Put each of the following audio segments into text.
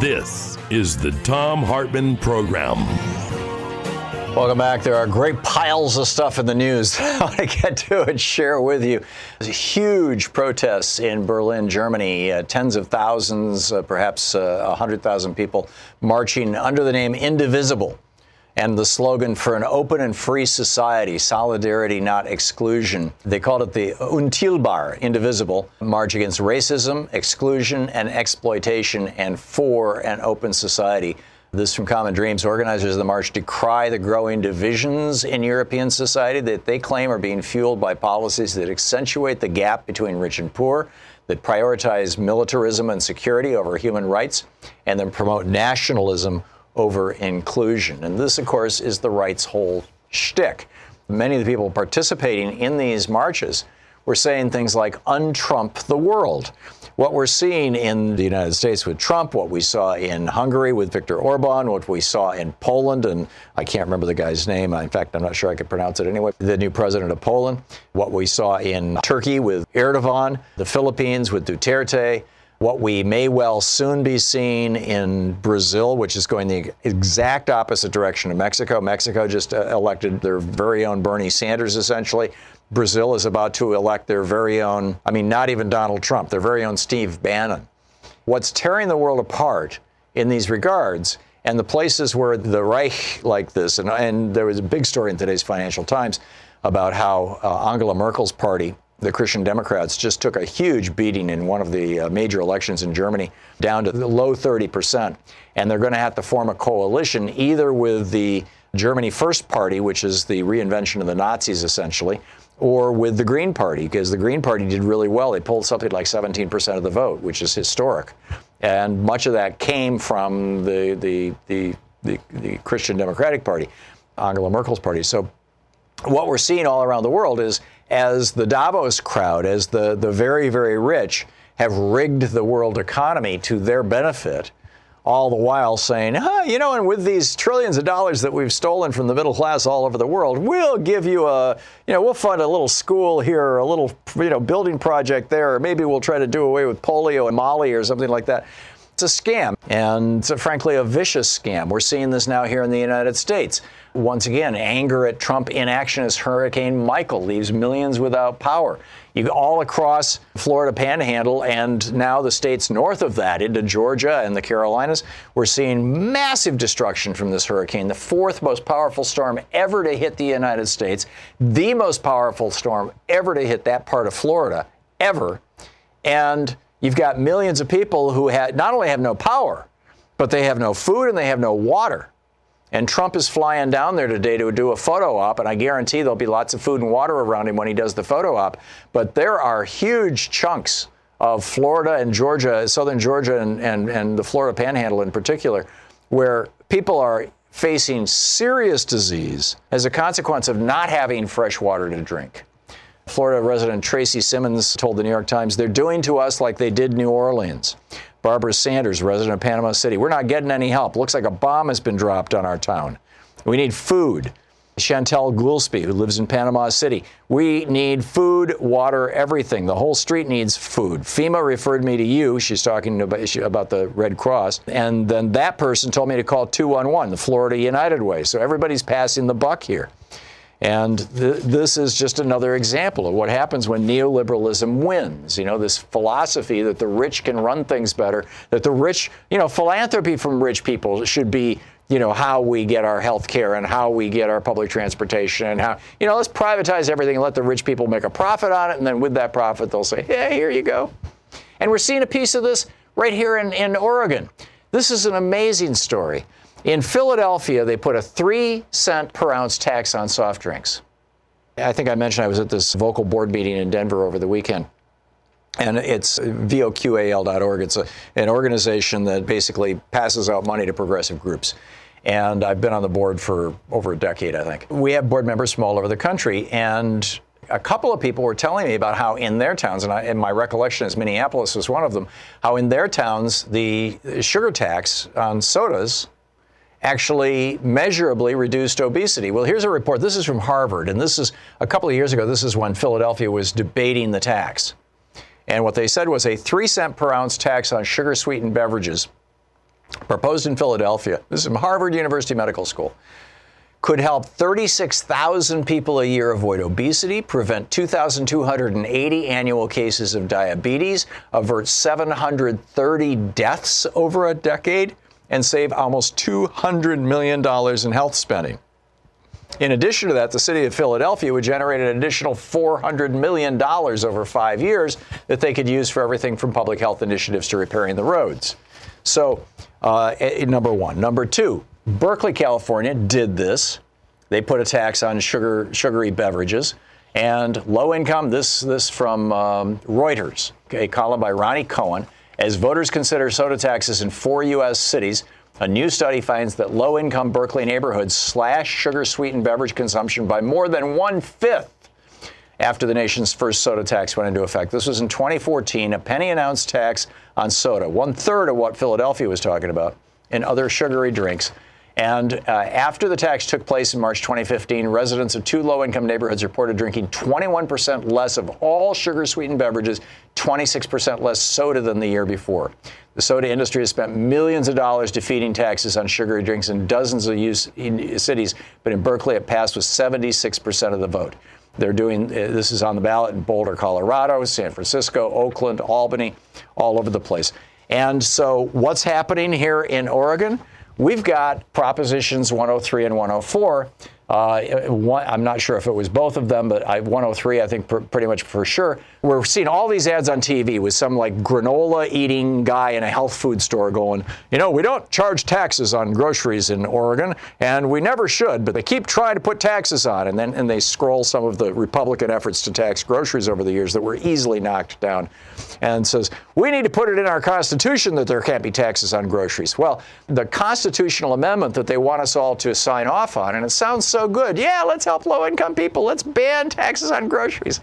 This is the Thom Hartmann Program. Welcome back. There are great piles of stuff in the news I get to and share with you. There's huge protests in Berlin, Germany. Uh, tens of thousands, uh, perhaps uh, 100,000 people marching under the name Indivisible and the slogan for an open and free society, solidarity, not exclusion. They called it the Unteilbar, indivisible, march against racism, exclusion, and exploitation, and for an open society. This from Common Dreams. Organizers of the march decry the growing divisions in European society that they claim are being fueled by policies that accentuate the gap between rich and poor, that prioritize militarism and security over human rights, and then promote nationalism over inclusion. And this, of course, is the right's whole shtick. Many of the people participating in these marches were saying things like, untrump the world. What we're seeing in the United States with Trump, what we saw in Hungary with Viktor Orban, what we saw in Poland, and I can't remember the guy's name. In fact, I'm not sure I could pronounce it anyway. The new president of Poland, what we saw in Turkey with Erdogan, the Philippines with Duterte, what we may well soon be seeing in Brazil, which is going the exact opposite direction of Mexico. Mexico just uh, elected their very own Bernie Sanders, essentially. Brazil is about to elect their very own, I mean, not even Donald Trump, their very own Steve Bannon. What's tearing the world apart in these regards, and the places where the Reich like this, and, and there was a big story in today's Financial Times about how uh, Angela Merkel's party the Christian Democrats just took a huge beating in one of the uh, major elections in Germany, down to the low 30%. And they're going to have to form a coalition either with the Germany First Party, which is the reinvention of the Nazis essentially, or with the Green Party, because the Green Party did really well. They pulled something like 17% of the vote, which is historic. And much of that came from the, the, the, the, the Christian Democratic Party, Angela Merkel's party. So what we're seeing all around the world is as the Davos crowd, as the, the very, very rich have rigged the world economy to their benefit, all the while saying, huh, you know, and with these trillions of dollars that we've stolen from the middle class all over the world, we'll give you a, you know, we'll fund a little school here, or a little, you know, building project there, or maybe we'll try to do away with polio and Mali or something like that. It's a scam, and it's a, frankly a vicious scam. We're seeing this now here in the United States once again, anger at Trump inaction as Hurricane Michael leaves millions without power. You all across Florida Panhandle and now the states north of that into Georgia and the Carolinas, we're seeing massive destruction from this hurricane, the fourth most powerful storm ever to hit the United States, the most powerful storm ever to hit that part of Florida ever. And you've got millions of people who not only have no power, but they have no food and they have no water. And Trump is flying down there today to do a photo op, and I guarantee there'll be lots of food and water around him when he does the photo op. But there are huge chunks of Florida and Georgia, southern Georgia, and, and, and the Florida panhandle in particular, where people are facing serious disease as a consequence of not having fresh water to drink. Florida resident Tracy Simmons told the New York Times, they're doing to us like they did New Orleans. Barbara Sanders, resident of Panama City. We're not getting any help. Looks like a bomb has been dropped on our town. We need food. Chantel Goolsby, who lives in Panama City. We need food, water, everything. The whole street needs food. FEMA referred me to you. She's talking about, about the Red Cross. And then that person told me to call 211, the Florida United Way. So everybody's passing the buck here. And th- this is just another example of what happens when neoliberalism wins. You know, this philosophy that the rich can run things better, that the rich, you know, philanthropy from rich people should be, you know, how we get our health care and how we get our public transportation and how, you know, let's privatize everything and let the rich people make a profit on it. And then with that profit, they'll say, yeah, here you go. And we're seeing a piece of this right here in, in Oregon. This is an amazing story. In Philadelphia, they put a three cent per ounce tax on soft drinks. I think I mentioned I was at this Voqal board meeting in Denver over the weekend. And it's voqal.org. It's a, an organization that basically passes out money to progressive groups. And I've been on the board for over a decade, I think. We have board members from all over the country. And a couple of people were telling me about how in their towns, and, I, and, my recollection is Minneapolis was one of them, how in their towns the sugar tax on sodas actually measurably reduced obesity. Well, here's a report. This is from Harvard, and this is a couple of years ago. This is when Philadelphia was debating the tax. And what they said was a three cent per ounce tax on sugar sweetened beverages proposed in Philadelphia. This is from Harvard University Medical School. Could help 36,000 people a year avoid obesity, prevent 2,280 annual cases of diabetes, avert 730 deaths over a decade, and save almost $200 million in health spending. In addition to that, the city of Philadelphia would generate an additional $400 million over five years that they could use for everything from public health initiatives to repairing the roads. So, uh, number one. Number two, Berkeley, California did this. They put a tax on sugar, sugary beverages. And low income, this, this from um, Reuters, a column by Ronnie Cohen. As voters consider soda taxes in four U.S. cities, a new study finds that low income Berkeley neighborhoods slash sugar sweetened beverage consumption by more than one fifth after the nation's first soda tax went into effect. This was in 2014, a penny an ounce tax on soda, one third of what Philadelphia was talking about, and other sugary drinks. And uh, after the tax took place in March 2015, residents of two low income neighborhoods reported drinking 21% less of all sugar sweetened beverages, 26% less soda than the year before. The soda industry has spent millions of dollars defeating taxes on sugary drinks in dozens of cities, but in Berkeley it passed with 76% of the vote. They're doing uh, this is on the ballot in Boulder, Colorado, San Francisco, Oakland, Albany, all over the place. And so, what's happening here in Oregon? We've got Propositions 103 and 104. Uh, one, I'm not sure if it was both of them, but I, 103, I think pr- pretty much for sure. We're seeing all these ads on TV with some like granola eating guy in a health food store going, you know, we don't charge taxes on groceries in Oregon, and we never should, but they keep trying to put taxes on. And then and they scroll some of the Republican efforts to tax groceries over the years that were easily knocked down and says, we need to put it in our Constitution that there can't be taxes on groceries. Well, the constitutional amendment that they want us all to sign off on, and it sounds so good. Yeah, let's help low income people. Let's ban taxes on groceries.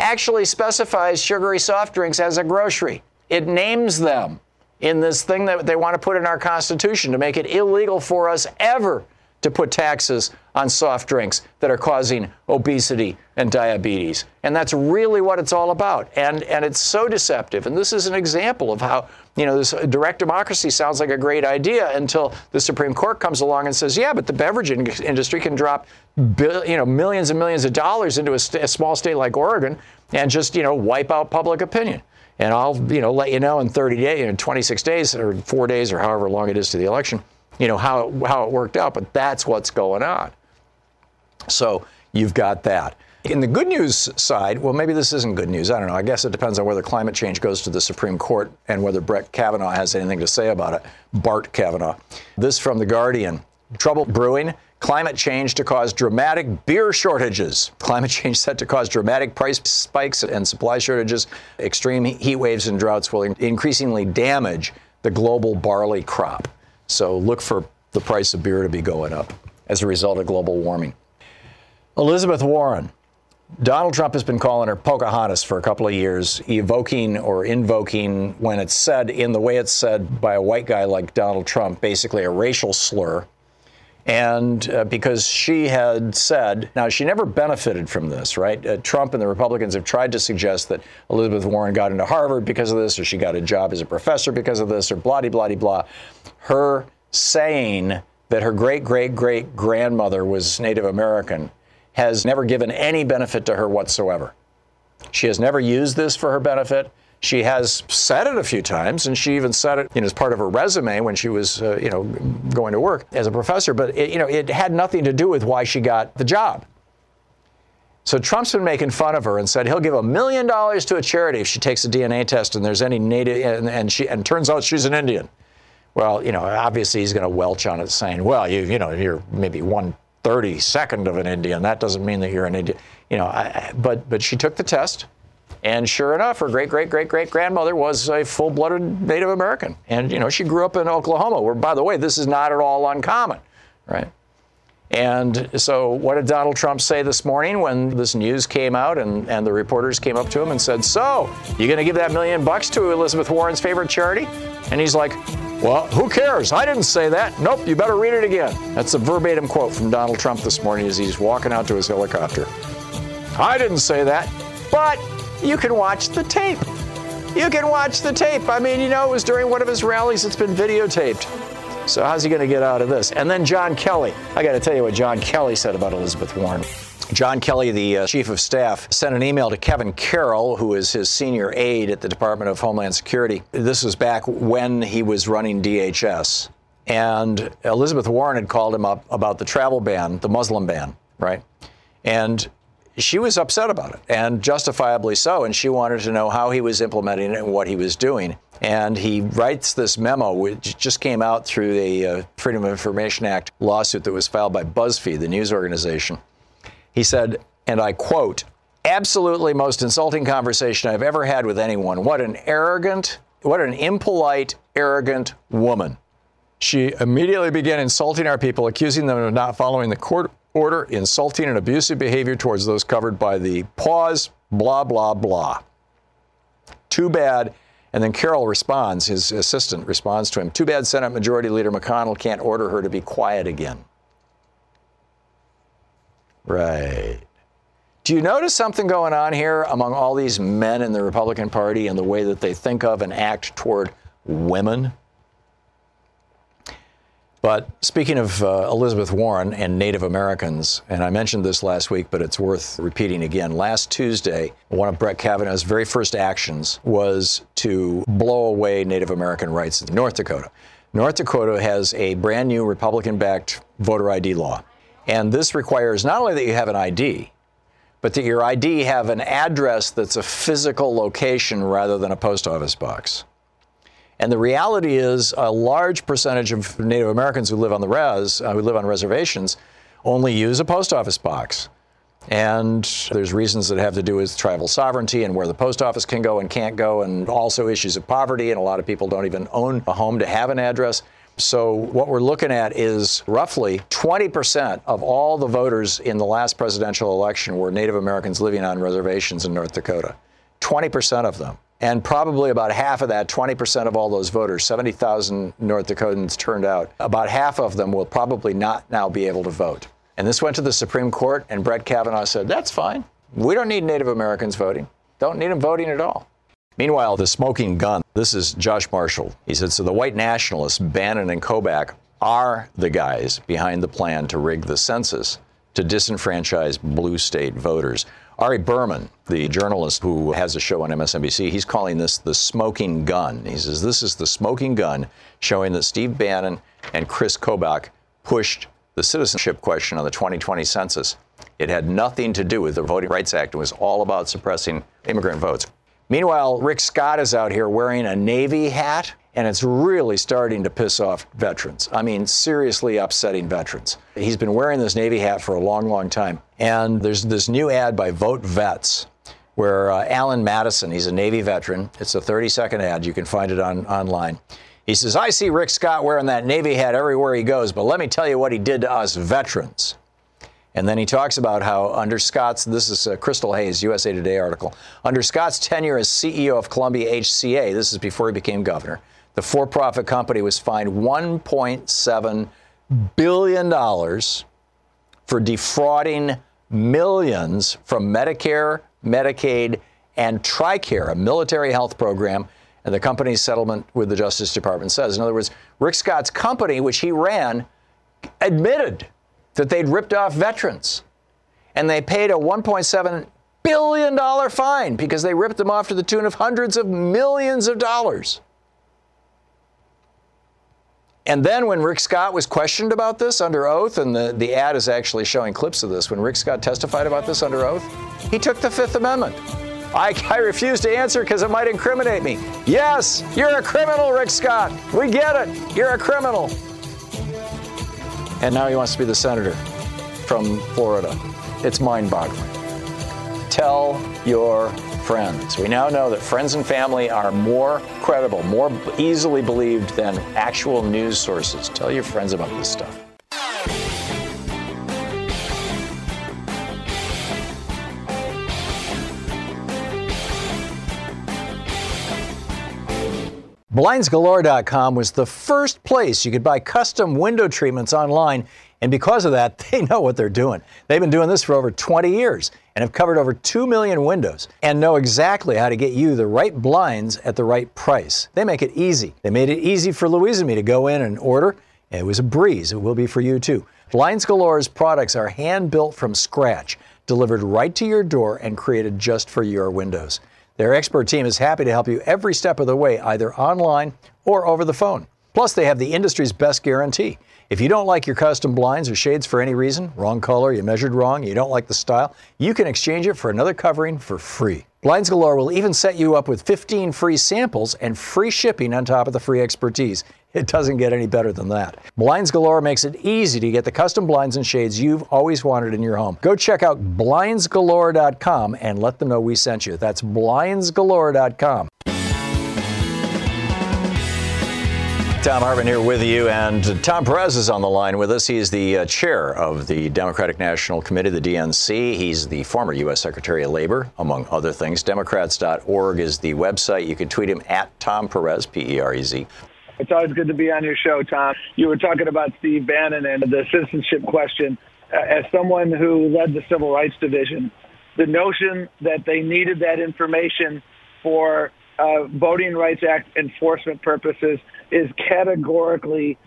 Actually specifies sugary soft drinks as a grocery. It names them in this thing that they want to put in our Constitution to make it illegal for us ever to put taxes on soft drinks that are causing obesity and diabetes. And that's really what it's all about. And, and it's so deceptive. And this is an example of how, you know, this direct democracy sounds like a great idea until the Supreme Court comes along and says, yeah, but the beverage in- industry can drop, you know, millions and millions of dollars into a, st- a small state like Oregon and just, you know, wipe out public opinion and I'll you know let you know in 30 days, in 26 days or four days or however long it is to the election, you know how how it worked out. But that's what's going on. So you've got that. In the good news side, well, maybe this isn't good news. I don't know. I guess it depends on whether climate change goes to the Supreme Court and whether Brett Kavanaugh has anything to say about it. Bart Kavanaugh. This from The Guardian. Trouble brewing. Climate change to cause dramatic beer shortages. Climate change set to cause dramatic price spikes and supply shortages. Extreme heat waves and droughts will increasingly damage the global barley crop. So look for the price of beer to be going up as a result of global warming. Elizabeth Warren. Donald Trump has been calling her Pocahontas for a couple of years, evoking or invoking, when it's said in the way it's said by a white guy like Donald Trump, basically a racial slur. And uh, because she had said, now she never benefited from this, right? Uh, Trump and the Republicans have tried to suggest that Elizabeth Warren got into Harvard because of this, or she got a job as a professor because of this, or blah, blah, blah, blah. Her saying that her great, great, great grandmother was Native American has never given any benefit to her whatsoever. She has never used this for her benefit. She has said it a few times, and she even said it you know, as part of her resume when she was, uh, you know, going to work as a professor. But it, you know, it had nothing to do with why she got the job. So Trump's been making fun of her and said he'll give a million dollars to a charity if she takes a DNA test and there's any native, and, and she and turns out she's an Indian. Well, you know, obviously he's going to welch on it, saying, "Well, you, you know, you're maybe one thirty second of an Indian. That doesn't mean that you're an Indian." You know, I, but but she took the test. And sure enough, her great great great great grandmother was a full blooded Native American. And, you know, she grew up in Oklahoma, where, by the way, this is not at all uncommon, right? And so, what did Donald Trump say this morning when this news came out and, and the reporters came up to him and said, So, you going to give that million bucks to Elizabeth Warren's favorite charity? And he's like, Well, who cares? I didn't say that. Nope, you better read it again. That's a verbatim quote from Donald Trump this morning as he's walking out to his helicopter. I didn't say that, but you can watch the tape. You can watch the tape. I mean, you know, it was during one of his rallies, it's been videotaped. So how's he going to get out of this? And then John Kelly. I got to tell you what John Kelly said about Elizabeth Warren. John Kelly, the uh, chief of staff, sent an email to Kevin Carroll, who is his senior aide at the Department of Homeland Security. This was back when he was running DHS. And Elizabeth Warren had called him up about the travel ban, the Muslim ban, right? And she was upset about it, and justifiably so. And she wanted to know how he was implementing it and what he was doing. And he writes this memo, which just came out through the uh, Freedom of Information Act lawsuit that was filed by BuzzFeed, the news organization. He said, and I quote, absolutely most insulting conversation I've ever had with anyone. What an arrogant, what an impolite, arrogant woman. She immediately began insulting our people, accusing them of not following the court order, insulting and abusive behavior towards those covered by the pause, blah, blah, blah. Too bad and then Carroll responds, his assistant responds to him, Too bad Senate Majority Leader McConnell can't order her to be quiet again. Right. Do you notice something going on here among all these men in the Republican Party and the way that they think of and act toward women? But speaking of uh, Elizabeth Warren and Native Americans, and I mentioned this last week, but it's worth repeating again. Last Tuesday, one of Brett Kavanaugh's very first actions was to blow away Native American rights in North Dakota. North Dakota has a brand new Republican backed voter ID law. And this requires not only that you have an ID, but that your ID have an address that's a physical location rather than a post office box. And the reality is, a large percentage of Native Americans who live on the res, uh, who live on reservations, only use a post office box. And there's reasons that have to do with tribal sovereignty and where the post office can go and can't go, and also issues of poverty. And a lot of people don't even own a home to have an address. So, what we're looking at is roughly 20% of all the voters in the last presidential election were Native Americans living on reservations in North Dakota. 20% of them. And probably about half of that, 20% of all those voters, 70,000 North Dakotans turned out, about half of them will probably not now be able to vote. And this went to the Supreme Court, and Brett Kavanaugh said, that's fine. We don't need Native Americans voting. Don't need them voting at all. Meanwhile, the smoking gun, this is Josh Marshall. He said, so the white nationalists, Bannon and Kobach, are the guys behind the plan to rig the census to disenfranchise blue state voters. Ari Berman, the journalist who has a show on MSNBC, he's calling this the smoking gun. He says this is the smoking gun showing that Steve Bannon and Chris Kobach pushed the citizenship question on the 2020 census. It had nothing to do with the Voting Rights Act. It was all about suppressing immigrant votes. Meanwhile, Rick Scott is out here wearing a Navy hat, and it's really starting to piss off veterans. I mean, seriously upsetting veterans. He's been wearing this Navy hat for a long, long time. And there's this new ad by Vote Vets where uh, Alan Madison, he's a Navy veteran. It's a 30 second ad. You can find it on online. He says, I see Rick Scott wearing that Navy hat everywhere he goes, but let me tell you what he did to us veterans. And then he talks about how under Scott's, this is a Christal Hayes, USA Today article, under Scott's tenure as CEO of Columbia HCA, this is before he became governor, the for profit company was fined $1.7 billion for defrauding millions from Medicare, Medicaid, and TRICARE, a military health program. And the company's settlement with the Justice Department says, in other words, Rick Scott's company, which he ran, admitted that they'd ripped off veterans. and they paid a 1.7 billion dollar fine because they ripped them off to the tune of hundreds of millions of dollars. And then when Rick Scott was questioned about this under oath, and the, the ad is actually showing clips of this, when Rick Scott testified about this under oath, he took the Fifth Amendment. I, I refuse to answer because it might incriminate me. Yes, you're a criminal, Rick Scott. We get it. You're a criminal. And now he wants to be the senator from Florida. It's mind boggling. Tell your friends. We now know that friends and family are more credible, more easily believed than actual news sources. Tell your friends about this stuff. BlindsGalore.com was the first place you could buy custom window treatments online, and because of that, they know what they're doing. They've been doing this for over 20 years and have covered over 2 million windows and know exactly how to get you the right blinds at the right price. They make it easy. They made it easy for Louise and me to go in and order. It was a breeze. It will be for you too. Blinds Galore's products are hand built from scratch, delivered right to your door, and created just for your windows. Their expert team is happy to help you every step of the way, either online or over the phone. Plus, they have the industry's best guarantee. If you don't like your custom blinds or shades for any reason, wrong color, you measured wrong, you don't like the style, you can exchange it for another covering for free. Blinds Galore will even set you up with 15 free samples and free shipping on top of the free expertise. It doesn't get any better than that. Blinds Galore makes it easy to get the custom blinds and shades you've always wanted in your home. Go check out blindsgalore.com and let them know we sent you. That's blindsgalore.com. Thom Hartmann here with you, and Tom Perez is on the line with us. He's the uh, chair of the Democratic National Committee, the DNC. He's the former U.S. Secretary of Labor, among other things. Democrats.org is the website. You can tweet him at Tom Perez, P E R E Z. It's always good to be on your show, Tom. You were talking about Steve Bannon and the citizenship question. Uh, as someone who led the Civil Rights Division, the notion that they needed that information for uh, Voting Rights Act enforcement purposes is categorically,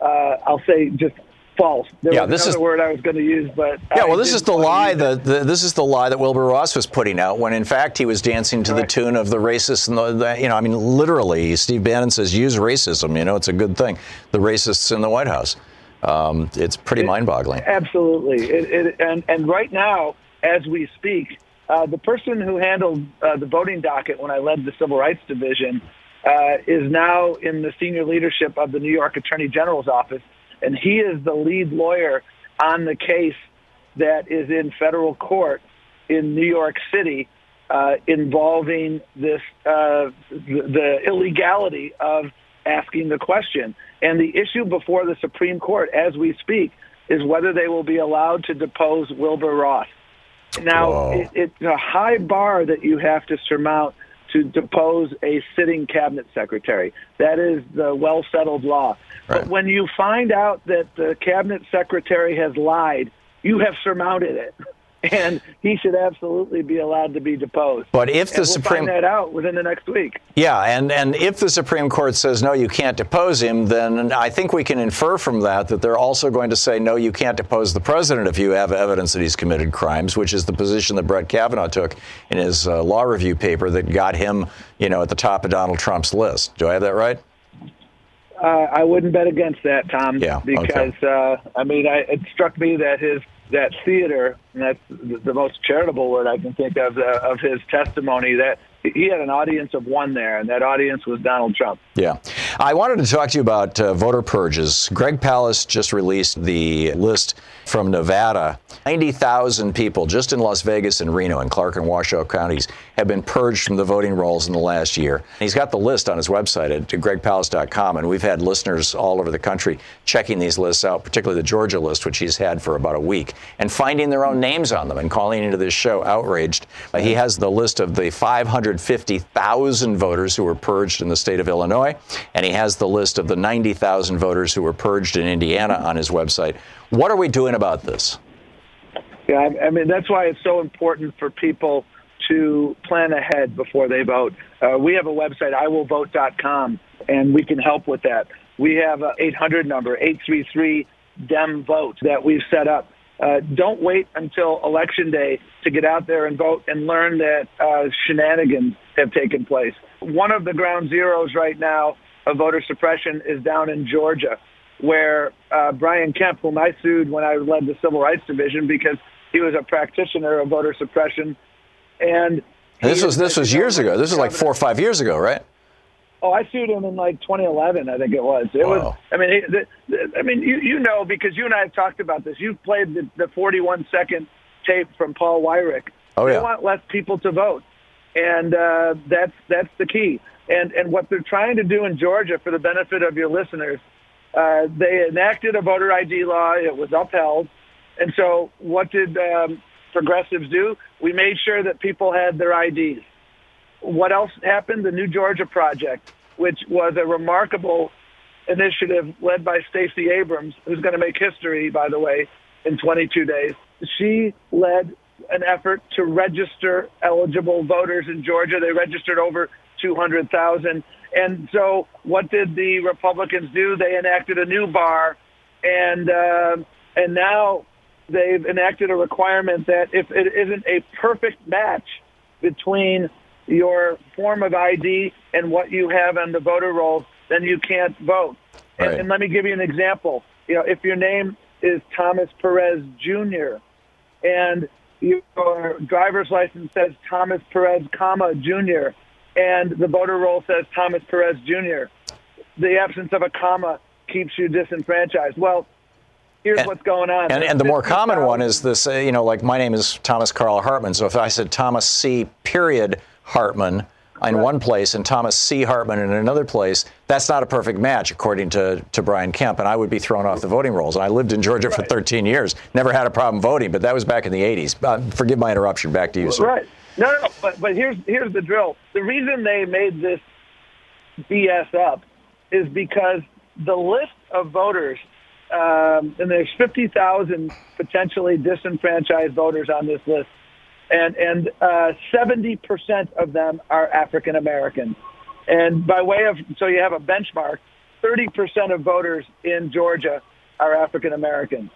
uh, I'll say, just false. There yeah, was this another is word I was going to use, but yeah. I Well, this is the lie that the, this is the lie that Wilbur Ross was putting out when in fact he was dancing to the tune of the racists and the, the you know I mean literally Steve Bannon says use racism. You know it's a good thing. The racists in the White House. Um, it's pretty mind-boggling. Absolutely, it, it, and and right now, as we speak, uh, the person who handled uh, the voting docket when I led the Civil Rights Division uh, is now in the senior leadership of the New York Attorney General's office, and he is the lead lawyer on the case that is in federal court in New York City uh, involving this uh, the, the illegality of asking the question. And the issue before the Supreme Court, as we speak, is whether they will be allowed to depose Wilbur Ross. Now, it, it's a high bar that you have to surmount to depose a sitting cabinet secretary. That is the well settled law. Right. But when you find out that the cabinet secretary has lied, you have surmounted it. And he should absolutely be allowed to be deposed. But if the we'll Supreme find that out within the next week. Yeah, and, and if the Supreme Court says no, you can't depose him, then I think we can infer from that that they're also going to say no, you can't depose the president if you have evidence that he's committed crimes, which is the position that Brett Kavanaugh took in his uh, law review paper that got him, you know, at the top of Donald Trump's list. Do I have that right? Uh, I wouldn't bet against that, Tom. Yeah, okay. Because uh, I mean, I, it struck me that his that theater, and that's the, most charitable word I can think of uh, of his testimony. That he had an audience of one there, and that audience was Donald Trump. Yeah. I wanted to talk to you about uh, voter purges. Greg Palast just released the list from Nevada. 90,000 people just in Las Vegas and Reno and Clark and Washoe counties have been purged from the voting rolls in the last year. He's got the list on his website at gregpalast.com, and we've had listeners all over the country checking these lists out, particularly the Georgia list, which he's had for about a week, and finding their own names on them and calling into this show outraged. Uh, he has the list of the 550,000 voters who were purged in the state of Illinois, and he has the list of the 90,000 voters who were purged in Indiana on his website. What are we doing about this? Yeah, I, mean that's why it's so important for people to plan ahead before they vote. Uh, we have a website, iwillvote.com, and we can help with that. We have a 800 number, 833 Dem Vote, that we've set up. Uh, don't wait until election day to get out there and vote and learn that uh, shenanigans have taken place. One of the ground zeros right now of voter suppression is down in Georgia, where uh, Brian Kemp, whom I sued when I led the Civil Rights Division because he was a practitioner of voter suppression, and this was this was years ago. This was like four or five years ago, right? Oh, I sued him in like 2011, I think it was. It wow. was. I mean, the, the, I mean, you you know because you and I have talked about this. You've played the, the 41 second tape from Paul Weyrich. Oh yeah. They want less people to vote, and uh, that's that's the key. And and what they're trying to do in Georgia, for the benefit of your listeners, uh, they enacted a voter ID law. It was upheld, and so what did um, progressives do? We made sure that people had their IDs what else happened? The New Georgia Project, which was a remarkable initiative led by Stacey Abrams, who's going to make history, by the way, in 22 days. She led an effort to register eligible voters in Georgia. They registered over 200,000. And so, what did the Republicans do? They enacted a new bar, and uh, and now they've enacted a requirement that if it isn't a perfect match between your form of ID and what you have on the voter rolls, then you can't vote. Right. And, and let me give you an example. You know, if your name is Thomas Perez Jr. and your driver's license says Thomas Perez, comma Jr. and the voter roll says Thomas Perez Jr. The absence of a comma keeps you disenfranchised. Well, here's and, what's going on. And, and the more common one is this, uh, you know, like my name is Thomas Carl Hartmann. So if I said Thomas C. Period Hartmann in right. one place and Thomas C. Hartmann in another place, that's not a perfect match, according to, to Brian Kemp. And I would be thrown off the voting rolls. And I lived in Georgia right. for 13 years, never had a problem voting, but that was back in the 80s. Uh, forgive my interruption. Back to you, sir. Right. No, no, but, but here's, here's the drill. The reason they made this BS up is because the list of voters, um, and there's 50,000 potentially disenfranchised voters on this list and and uh, 70% of them are African American. And by way of so you have a benchmark, 30% of voters in Georgia are African American.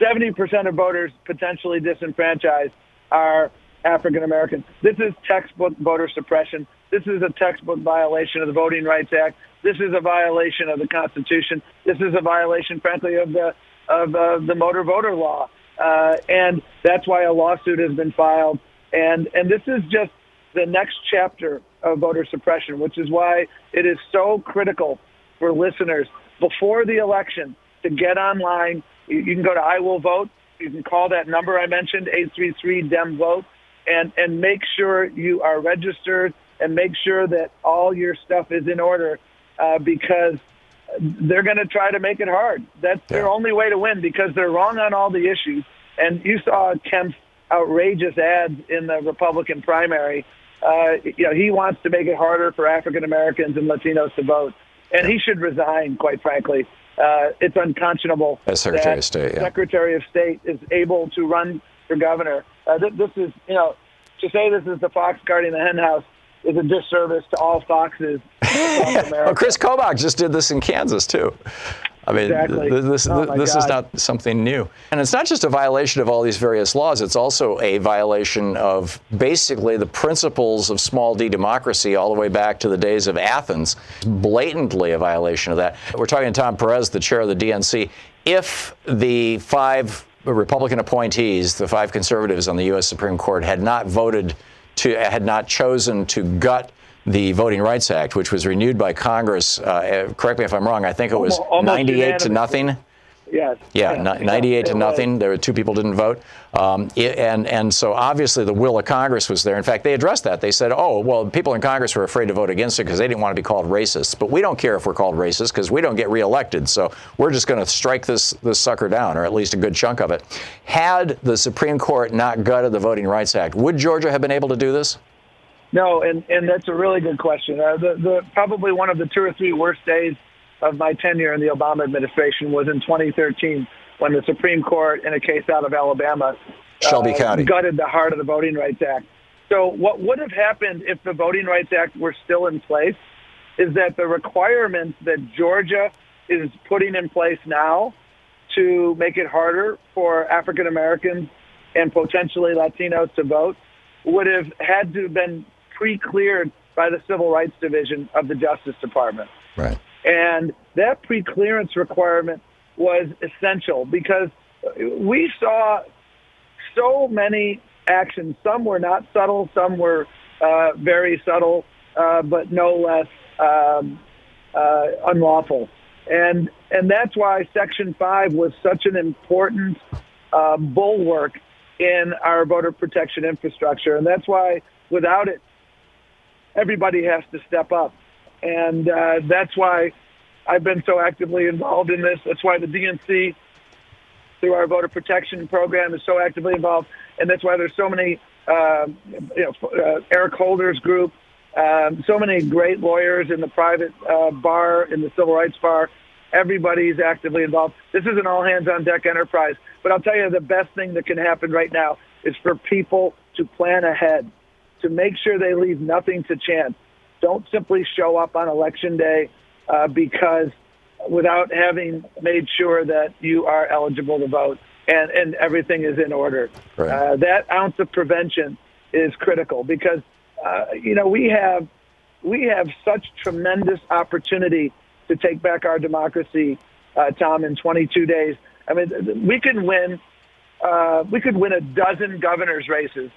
70% of voters potentially disenfranchised are African American. This is textbook voter suppression. This is a textbook violation of the Voting Rights Act. This is a violation of the Constitution. This is a violation, frankly, of the of uh, the motor voter law. Uh, and that's why a lawsuit has been filed. And, and this is just the next chapter of voter suppression, which is why it is so critical for listeners before the election to get online. You, you can go to I Will Vote. You can call that number I mentioned, 833 DEM Vote, and, and make sure you are registered and make sure that all your stuff is in order uh, because they're going to try to make it hard. That's yeah. their only way to win because they're wrong on all the issues. And you saw Kemp's outrageous ads in the Republican primary. Uh, you know, he wants to make it harder for African Americans and Latinos to vote, and he should resign. Quite frankly, uh, it's unconscionable. As Secretary of State, yeah. Secretary of State is able to run for governor. Uh, th- this is, you know, to say this is the fox guarding the henhouse is a disservice to all foxes. well, Chris Kobach just did this in Kansas too. I mean, exactly. th- this, oh th- this is not something new. And it's not just a violation of all these various laws, it's also a violation of basically the principles of small d democracy all the way back to the days of Athens. Blatantly a violation of that. We're talking to Tom Perez, the chair of the DNC. If the five Republican appointees, the five conservatives on the U.S. Supreme Court, had not voted to had not chosen to gut the Voting Rights Act, which was renewed by Congress. Uh, correct me if I'm wrong. I think it was Almost 98 to nothing. Yes. Yeah, yeah 98 to nothing. There were two people didn't vote, um, and and so obviously the will of Congress was there. In fact, they addressed that. They said, "Oh, well, people in Congress were afraid to vote against it because they didn't want to be called racists. But we don't care if we're called racist because we don't get reelected. So we're just going to strike this this sucker down, or at least a good chunk of it." Had the Supreme Court not gutted the Voting Rights Act, would Georgia have been able to do this? No, and, and that's a really good question. Uh, the, the, probably one of the two or three worst days of my tenure in the Obama administration was in 2013 when the Supreme Court, in a case out of Alabama, Shelby uh, County, gutted the heart of the Voting Rights Act. So, what would have happened if the Voting Rights Act were still in place is that the requirements that Georgia is putting in place now to make it harder for African Americans and potentially Latinos to vote would have had to have been pre-cleared by the Civil Rights Division of the Justice Department. Right. And that pre-clearance requirement was essential because we saw so many actions. Some were not subtle, some were uh, very subtle, uh, but no less um, uh, unlawful. And and that's why Section Five was such an important uh, bulwark in our voter protection infrastructure, and that's why without it, everybody has to step up, and uh, that's why I've been so actively involved in this. That's why the DNC, through our voter protection program, is so actively involved, and that's why there's so many, uh, you know, uh, Eric Holder's group, um, so many great lawyers in the private uh, bar, in the civil rights bar. Everybody's actively involved. This is an all hands on deck enterprise. But I'll tell you, the best thing that can happen right now is for people to plan ahead, to make sure they leave nothing to chance. Don't simply show up on election day uh, because without having made sure that you are eligible to vote and, and everything is in order. Right. Uh, that ounce of prevention is critical because uh, you know we have we have such tremendous opportunity to take back our democracy, uh, Tom, in 22 days. I mean, we could win. Uh, we could win a dozen governors' races,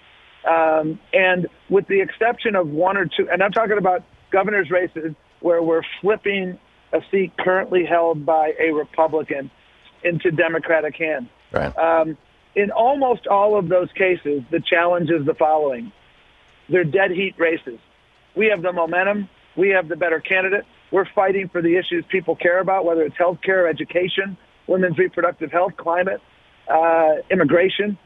um, and with the exception of one or two, and I'm talking about governors' races where we're flipping a seat currently held by a Republican into Democratic hands. Right. Um, in almost all of those cases, the challenge is the following: they're dead heat races. We have the momentum. We have the better candidate. We're fighting for the issues people care about, whether it's health care, education, women's reproductive health, climate, uh, immigration.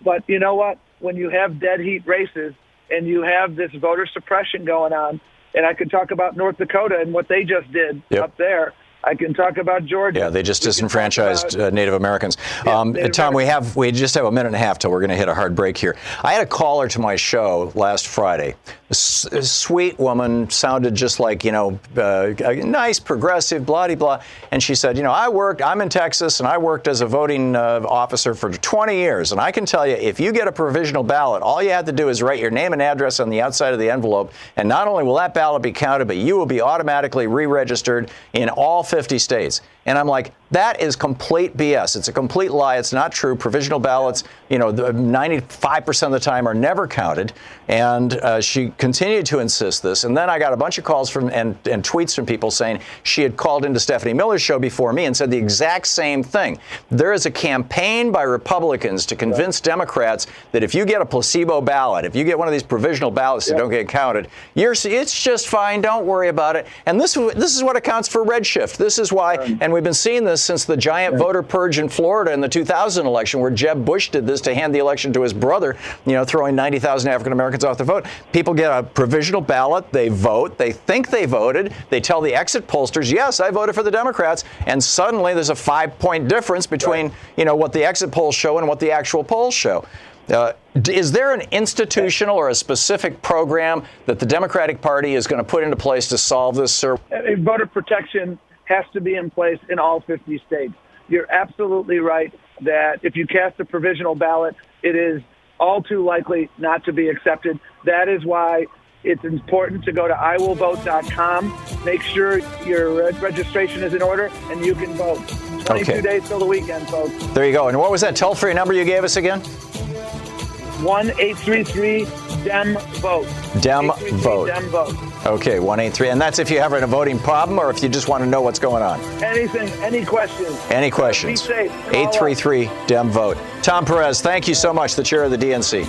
But you know what? When you have dead heat races and you have this voter suppression going on, and I could talk about North Dakota and what they just did Yep. up there. I can talk about Georgia. Yeah, they just We disenfranchised about- uh, Native Americans. Yeah, um, Native Tom, we have we just have a minute and a half till we're going to hit a hard break here. I had a caller to my show last Friday. S- sweet woman, sounded just like you know, uh, nice, progressive, blah blah. And she said, you know, I worked. I'm in Texas, and I worked as a voting uh, officer for 20 years. And I can tell you, if you get a provisional ballot, all you have to do is write your name and address on the outside of the envelope, and not only will that ballot be counted, but you will be automatically re-registered in all 50 states. And I'm like, that is complete BS. It's a complete lie. It's not true. Provisional ballots, you know, the 95% of the time are never counted. And uh, she continued to insist this. And then I got a bunch of calls from and, and tweets from people saying she had called into Stephanie Miller's show before me and said the exact same thing. There is a campaign by Republicans to convince Democrats that if you get a placebo ballot, if you get one of these provisional ballots that don't get counted, you're it's just fine. Don't worry about it. And this this is what accounts for redshift. This is why, and we've been seeing this since the giant voter purge in Florida in the 2000 election, where Jeb Bush did this to hand the election to his brother. You know, throwing 90,000 African Americans off the vote. People get a provisional ballot. They vote. They think they voted. They tell the exit pollsters, "Yes, I voted for the Democrats." And suddenly, there's a five-point difference between you know what the exit polls show and what the actual polls show. Uh, is there an institutional or a specific program that the Democratic Party is going to put into place to solve this, sir? Uh, voter protection has to be in place in all 50 states. You're absolutely right that if you cast a provisional ballot, it is all too likely not to be accepted. That is why it's important to go to iwillvote.com, make sure your registration is in order, and you can vote. 22 Okay. days till the weekend, folks. There you go. And what was that toll free number you gave us again? 1 833 DEM vote. Dem vote. DEM vote. Okay, 183. And that's if you have a voting problem or if you just want to know what's going on. Anything, any questions? Any questions? Be safe. 833 Dem Vote. Tom Perez, thank you so much, the chair of the DNC.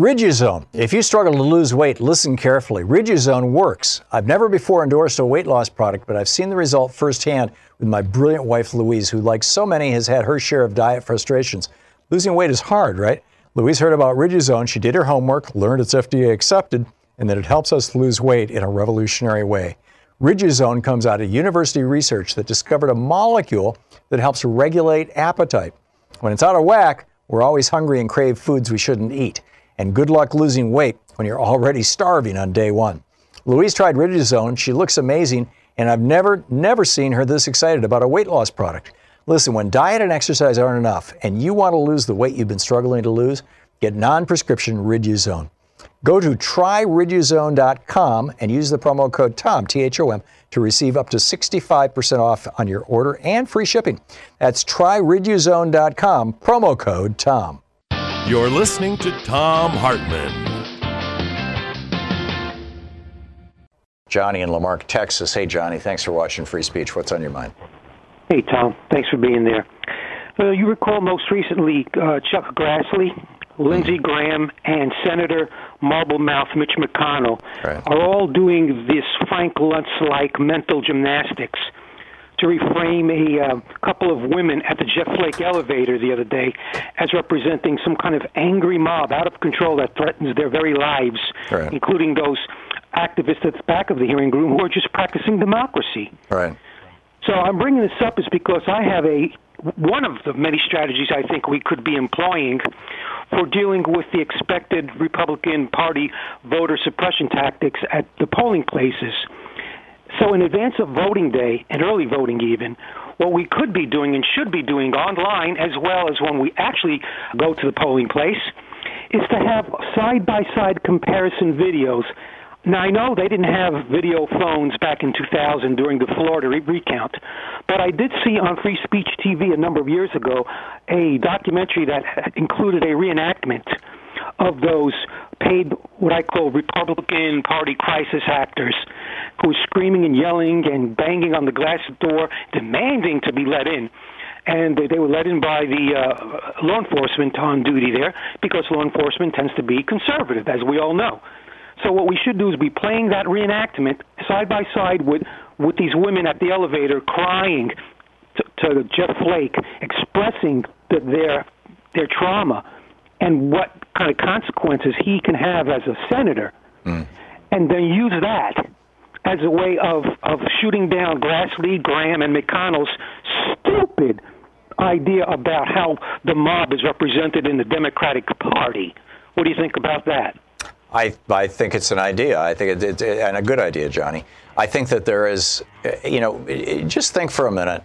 Riduzone. If you struggle to lose weight, listen carefully. Riduzone works. I've never before endorsed a weight loss product, but I've seen the result firsthand with my brilliant wife, Louise, who, like so many, has had her share of diet frustrations. Losing weight is hard, right? Louise heard about Riduzone. She did her homework, learned it's FDA accepted, and that it helps us lose weight in a revolutionary way. Riduzone comes out of university research that discovered a molecule that helps regulate appetite. When it's out of whack, we're always hungry and crave foods we shouldn't eat. And good luck losing weight when you're already starving on day one. Louise tried Riduzone. She looks amazing, and I've never, never seen her this excited about a weight loss product. Listen, when diet and exercise aren't enough and you want to lose the weight you've been struggling to lose, get non prescription Riduzone. Go to tryriduzone.com and use the promo code TOM, T H O M, to receive up to 65% off on your order and free shipping. That's tryriduzone.com, promo code TOM. You're listening to Thom Hartmann. Johnny in La Marque, Texas. Hey, Johnny, thanks for watching Free Speech. What's on your mind? Hey, Tom. Thanks for being there. Uh, you recall most recently uh, Chuck Grassley, Lindsey Graham, and Senator Marblemouth Mitch McConnell Right. are all doing this Frank Luntz-like mental gymnastics to reframe a uh, couple of women at the Jeff Flake elevator the other day as representing some kind of angry mob out of control that threatens their very lives, Right. including those activists at the back of the hearing room who are just practicing democracy. Right. So I'm bringing this up is because I have a one of the many strategies I think we could be employing for dealing with the expected Republican Party voter suppression tactics at the polling places. So in advance of voting day and early voting even, what we could be doing and should be doing online as well as when we actually go to the polling place is to have side by side comparison videos. Now, I know they didn't have video phones back in 2000 during the Florida re- recount, but I did see on Free Speech TV a number of years ago a documentary that included a reenactment of those paid, what I call Republican Party crisis actors, who were screaming and yelling and banging on the glass door, demanding to be let in and they, they were let in by the uh, law enforcement on duty there because law enforcement tends to be conservative, as we all know. So what we should do is be playing that reenactment side by side with with these women at the elevator crying to, to Jeff Flake, expressing the, their their trauma and what kind of consequences he can have as a senator, mm. and then use that as a way of of shooting down Grassley, Graham, and McConnell's stupid idea about how the mob is represented in the Democratic Party. What do you think about that? I, I think it's an idea. I think it, it, and a good idea, Johnny. I think that there is, uh, you know, just think for a minute.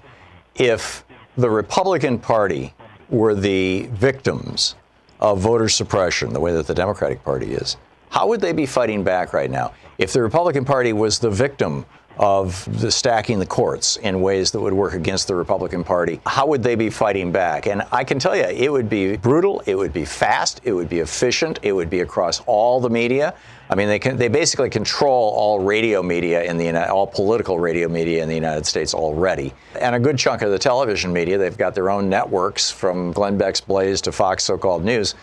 If the Republican Party were the victims of voter suppression, the way that the Democratic Party is, how would they be fighting back right now? If the Republican Party was the victim of the stacking the courts in ways that would work against the Republican Party, how would they be fighting back? And I can tell you, it would be brutal, it would be fast, it would be efficient, it would be across all the media. I mean, they can they basically control all radio media in the all political radio media in the United States already, and a good chunk of the television media. They've got their own networks from Glenn Beck's Blaze to Fox so-called News.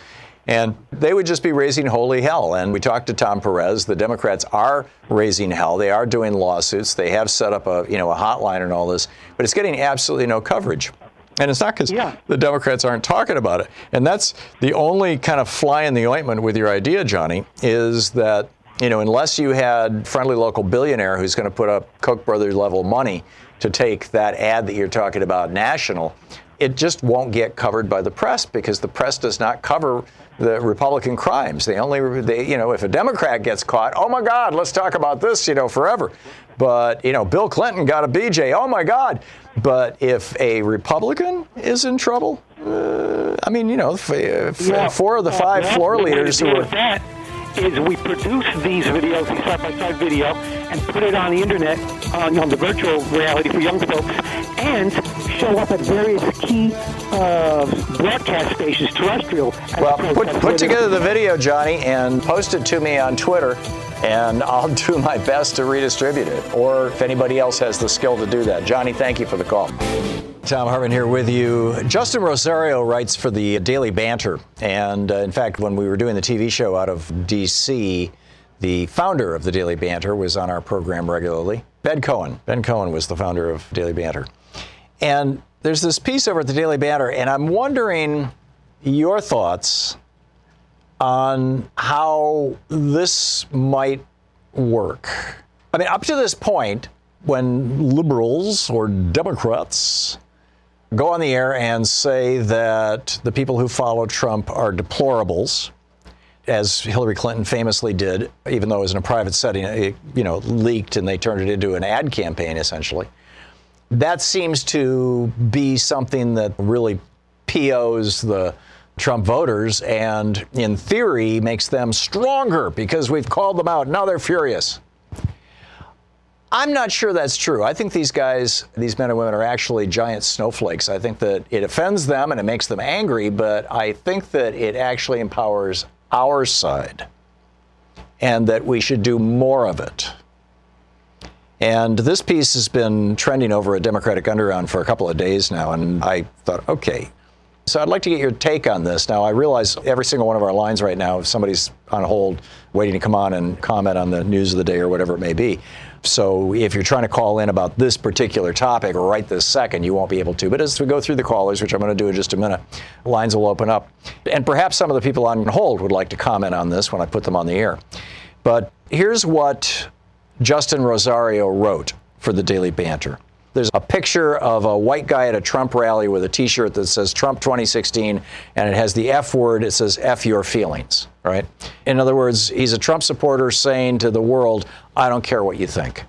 And they would just be raising holy hell. And we talked to Tom Perez. The Democrats are raising hell. They are doing lawsuits. They have set up a you know a hotline and all this, but it's getting absolutely no coverage. And it's not because Yeah. the Democrats aren't talking about it. And that's the only kind of fly in the ointment with your idea, Johnny, is that you know unless you had friendly local billionaire who's going to put up Koch brothers level money to take that ad that you're talking about national, it just won't get covered by the press because the press does not cover the Republican crimes. They only, they, you know, if a Democrat gets caught, oh my God, let's talk about this, you know, forever. But, you know, Bill Clinton got a BJ, oh my God. But if a Republican is in trouble, uh, I mean, you know, f- f- Yeah. four of the Uh, five floor the way to leaders who that is we produce these videos, these side-by-side video, and put it on the internet, on, on the virtual reality for young folks, and show up at various key uh, broadcast stations, terrestrial. Well, put, put together the video, Johnny, and post it to me on Twitter, and I'll do my best to redistribute it. Or if anybody else has the skill to do that. Johnny, thank you for the call. Thom Hartmann here with you. Justin Rosario writes for the Daily Banter. And uh, in fact, when we were doing the TV show out of D.C., the founder of the Daily Banter was on our program regularly. Ben Cohen. Ben Cohen was the founder of Daily Banter. And there's this piece over at the Daily Banter, and I'm wondering your thoughts on how this might work. I mean, up to this point, when liberals or Democrats go on the air and say that the people who follow Trump are deplorables, as Hillary Clinton famously did, even though it was in a private setting, it, you know, leaked and they turned it into an ad campaign essentially. that seems to be something that really POs the Trump voters and, in theory, makes them stronger because we've called them out. Now they're furious. I'm not sure that's true. I think these guys, these men and women, are actually giant snowflakes. I think that it offends them and it makes them angry, but I think that it actually empowers our side and that we should do more of it. And this piece has been trending over a Democratic underground for a couple of days now, and I thought, okay. So I'd like to get your take on this. Now, I realize every single one of our lines right now, if somebody's on hold waiting to come on and comment on the news of the day or whatever it may be. So if you're trying to call in about this particular topic right this second, you won't be able to. But as we go through the callers, which I'm going to do in just a minute, lines will open up. And perhaps some of the people on hold would like to comment on this when I put them on the air. But here's what Justin Rosario wrote for the Daily Banter. There's a picture of a white guy at a Trump rally with a t shirt that says Trump 2016, and it has the F word. It says F your feelings, right? In other words, he's a Trump supporter saying to the world, I don't care what you think.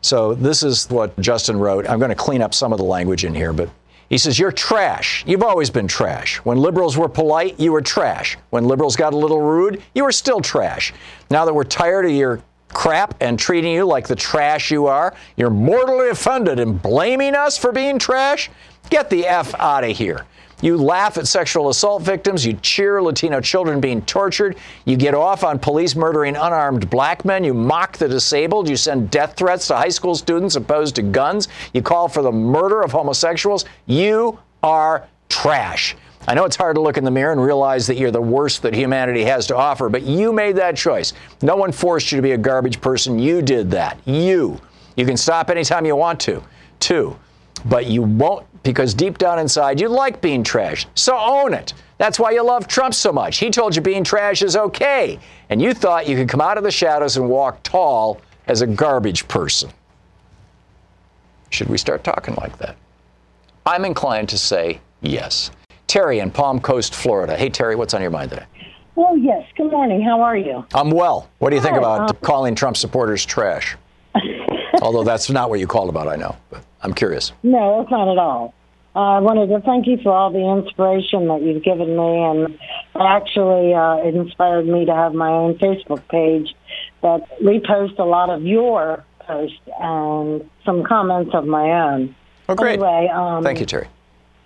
So this is what Justin wrote. I'm going to clean up some of the language in here, but he says, You're trash. You've always been trash. When liberals were polite, you were trash. When liberals got a little rude, you were still trash. Now that we're tired of your crap and treating you like the trash you are. You're mortally offended and blaming us for being trash? Get the F out of here. You laugh at sexual assault victims. You cheer Latino children being tortured. You get off on police murdering unarmed black men. You mock the disabled. You send death threats to high school students opposed to guns. You call for the murder of homosexuals. You are trash. I know it's hard to look in the mirror and realize that you're the worst that humanity has to offer, but you made that choice. No one forced you to be a garbage person. You did that. You. You can stop anytime you want to, too. But you won't because deep down inside you like being trash. So own it. That's why you love Trump so much. He told you being trash is okay. And you thought you could come out of the shadows and walk tall as a garbage person. Should we start talking like that? I'm inclined to say yes. Terry in Palm Coast, Florida. Hey, Terry, what's on your mind today? Well, yes. Good morning. How are you? I'm well. What do you think about um, calling Trump supporters trash? Although that's not what you called about, I know. But I'm curious. No, it's not at all. Uh, I wanted to thank you for all the inspiration that you've given me, and actually, uh, it inspired me to have my own Facebook page that reposts a lot of your posts and some comments of my own. Oh, great. Anyway, um, thank you, Terry.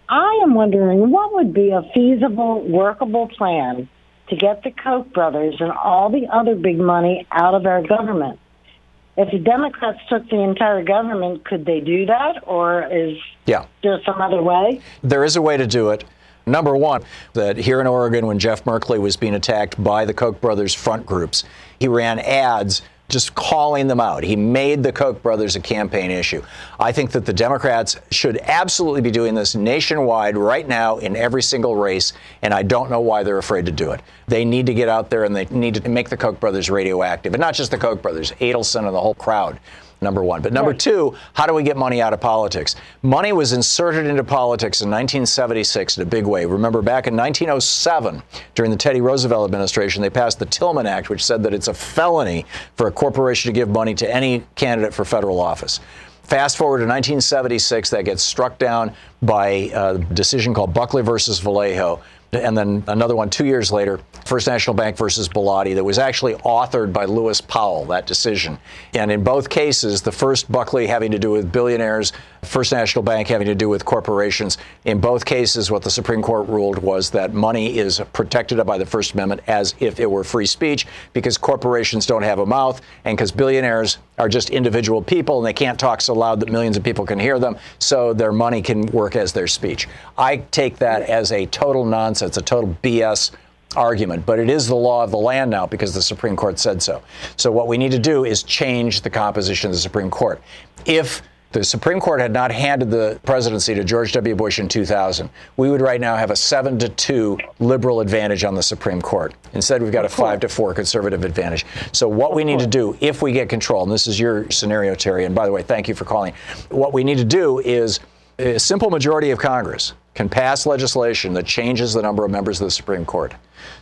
I am wondering what would be a feasible, workable plan to get the Koch brothers and all the other big money out of our government. If the Democrats took the entire government, could they do that, or is yeah. there some other way? There is a way to do it. Number one, that here in Oregon, when Jeff Merkley was being attacked by the Koch brothers front groups, he ran ads just calling them out. He made the Koch brothers a campaign issue. I think that the Democrats should absolutely be doing this nationwide right now in every single race, and I don't know why they're afraid to do it. They need to get out there and they need to make the Koch brothers radioactive, and not just the Koch brothers, Adelson and the whole crowd number one. But number right. two, how do we get money out of politics? Money was inserted into politics in 1976 in a big way. Remember, back in 1907, during the Teddy Roosevelt administration, they passed the Tillman Act, which said that it's a felony for a corporation to give money to any candidate for federal office. Fast forward to 1976, that gets struck down by a decision called Buckley versus Valeo and then another one two years later, First National Bank versus Bellotti, that was actually authored by Lewis Powell, that decision. And in both cases, the first Buckley having to do with billionaires, First National Bank having to do with corporations. In both cases, what the Supreme Court ruled was that money is protected by the First Amendment as if it were free speech because corporations don't have a mouth and because billionaires are just individual people and they can't talk so loud that millions of people can hear them, so their money can work as their speech. I take that as a total nonsense, a total BS argument, but it is the law of the land now because the Supreme Court said so. So what we need to do is change the composition of the Supreme Court. If the Supreme Court had not handed the presidency to George W. Bush in 2000, we would right now have a 7 to 2 liberal advantage on the Supreme Court. Instead, we've got a 5 to 4 conservative advantage. So, what we need to do, if we get control, and this is your scenario, Terry, and by the way, thank you for calling, what we need to do is a simple majority of Congress can pass legislation that changes the number of members of the Supreme Court.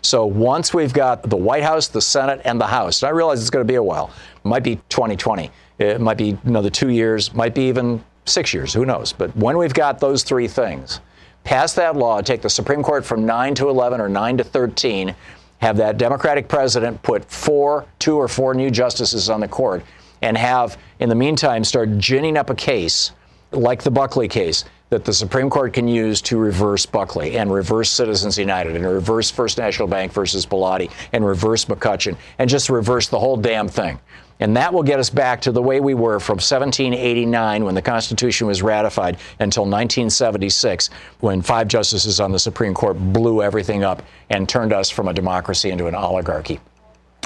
So once we've got the White House, the Senate, and the House, and I realize it's going to be a while, it might be 2020, it might be another two years, might be even six years, who knows? But when we've got those three things, pass that law, take the Supreme Court from 9 to 11 or 9 to 13, have that Democratic president put four, two or four new justices on the court, and have, in the meantime, start ginning up a case like the Buckley case that the Supreme Court can use to reverse Buckley and reverse Citizens United and reverse First National Bank versus Bellotti and reverse McCutcheon and just reverse the whole damn thing. And that will get us back to the way we were from 1789 when the Constitution was ratified until 1976 when five justices on the Supreme Court blew everything up and turned us from a democracy into an oligarchy.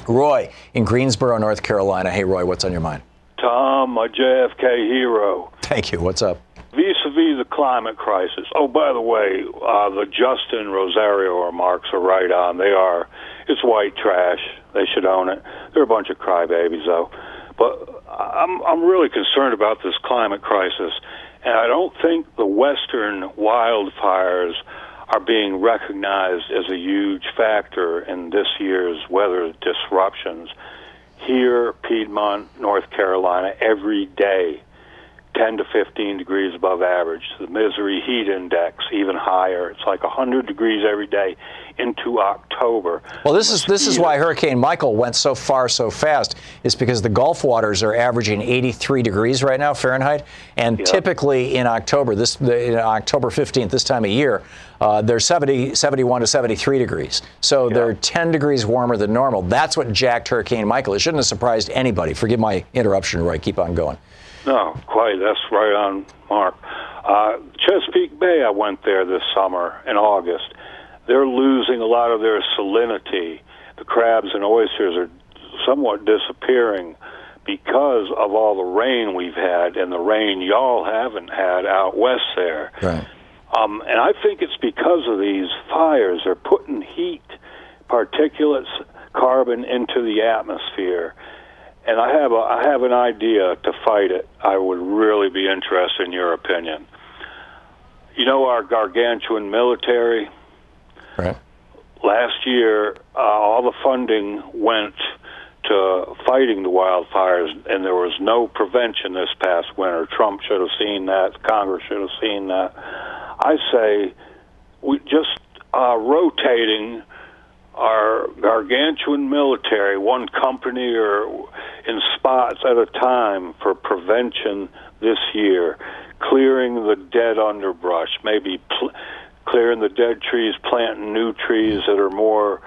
Roy in Greensboro, North Carolina. Hey, Roy, what's on your mind? Thom, my JFK hero. Thank you. What's up? Vis-a-vis the climate crisis. Oh, by the way, uh, the Justin Rosario remarks are right on. They are. It's white trash. They should own it. They're a bunch of crybabies, though. But I'm I'm really concerned about this climate crisis, and I don't think the western wildfires are being recognized as a huge factor in this year's weather disruptions. Here, Piedmont, North Carolina, every day 10 to 15 degrees above average. The misery heat index even higher. It's like 100 degrees every day into October. Well, this is this is why Hurricane Michael went so far so fast. Is because the Gulf waters are averaging 83 degrees right now Fahrenheit, and typically in October, this in October 15th, this time of year, uh, they're 70, 71 to 73 degrees. So they're 10 degrees warmer than normal. That's what jacked Hurricane Michael. It shouldn't have surprised anybody. Forgive my interruption, Roy. Keep on going. No, quite. That's right on, Mark. Uh, Chesapeake Bay, I went there this summer in August. They're losing a lot of their salinity. The crabs and oysters are somewhat disappearing because of all the rain we've had and the rain y'all haven't had out west there. Right. Um, and I think it's because of these fires. They're putting heat, particulates, carbon into the atmosphere and I have a I have an idea to fight it. I would really be interested in your opinion. You know our gargantuan military. Right. Last year, uh, all the funding went to fighting the wildfires, and there was no prevention this past winter. Trump should have seen that. Congress should have seen that. I say we just uh, rotating our gargantuan military, one company or in spots at a time for prevention this year, clearing the dead underbrush, maybe pl- clearing the dead trees, planting new trees that are more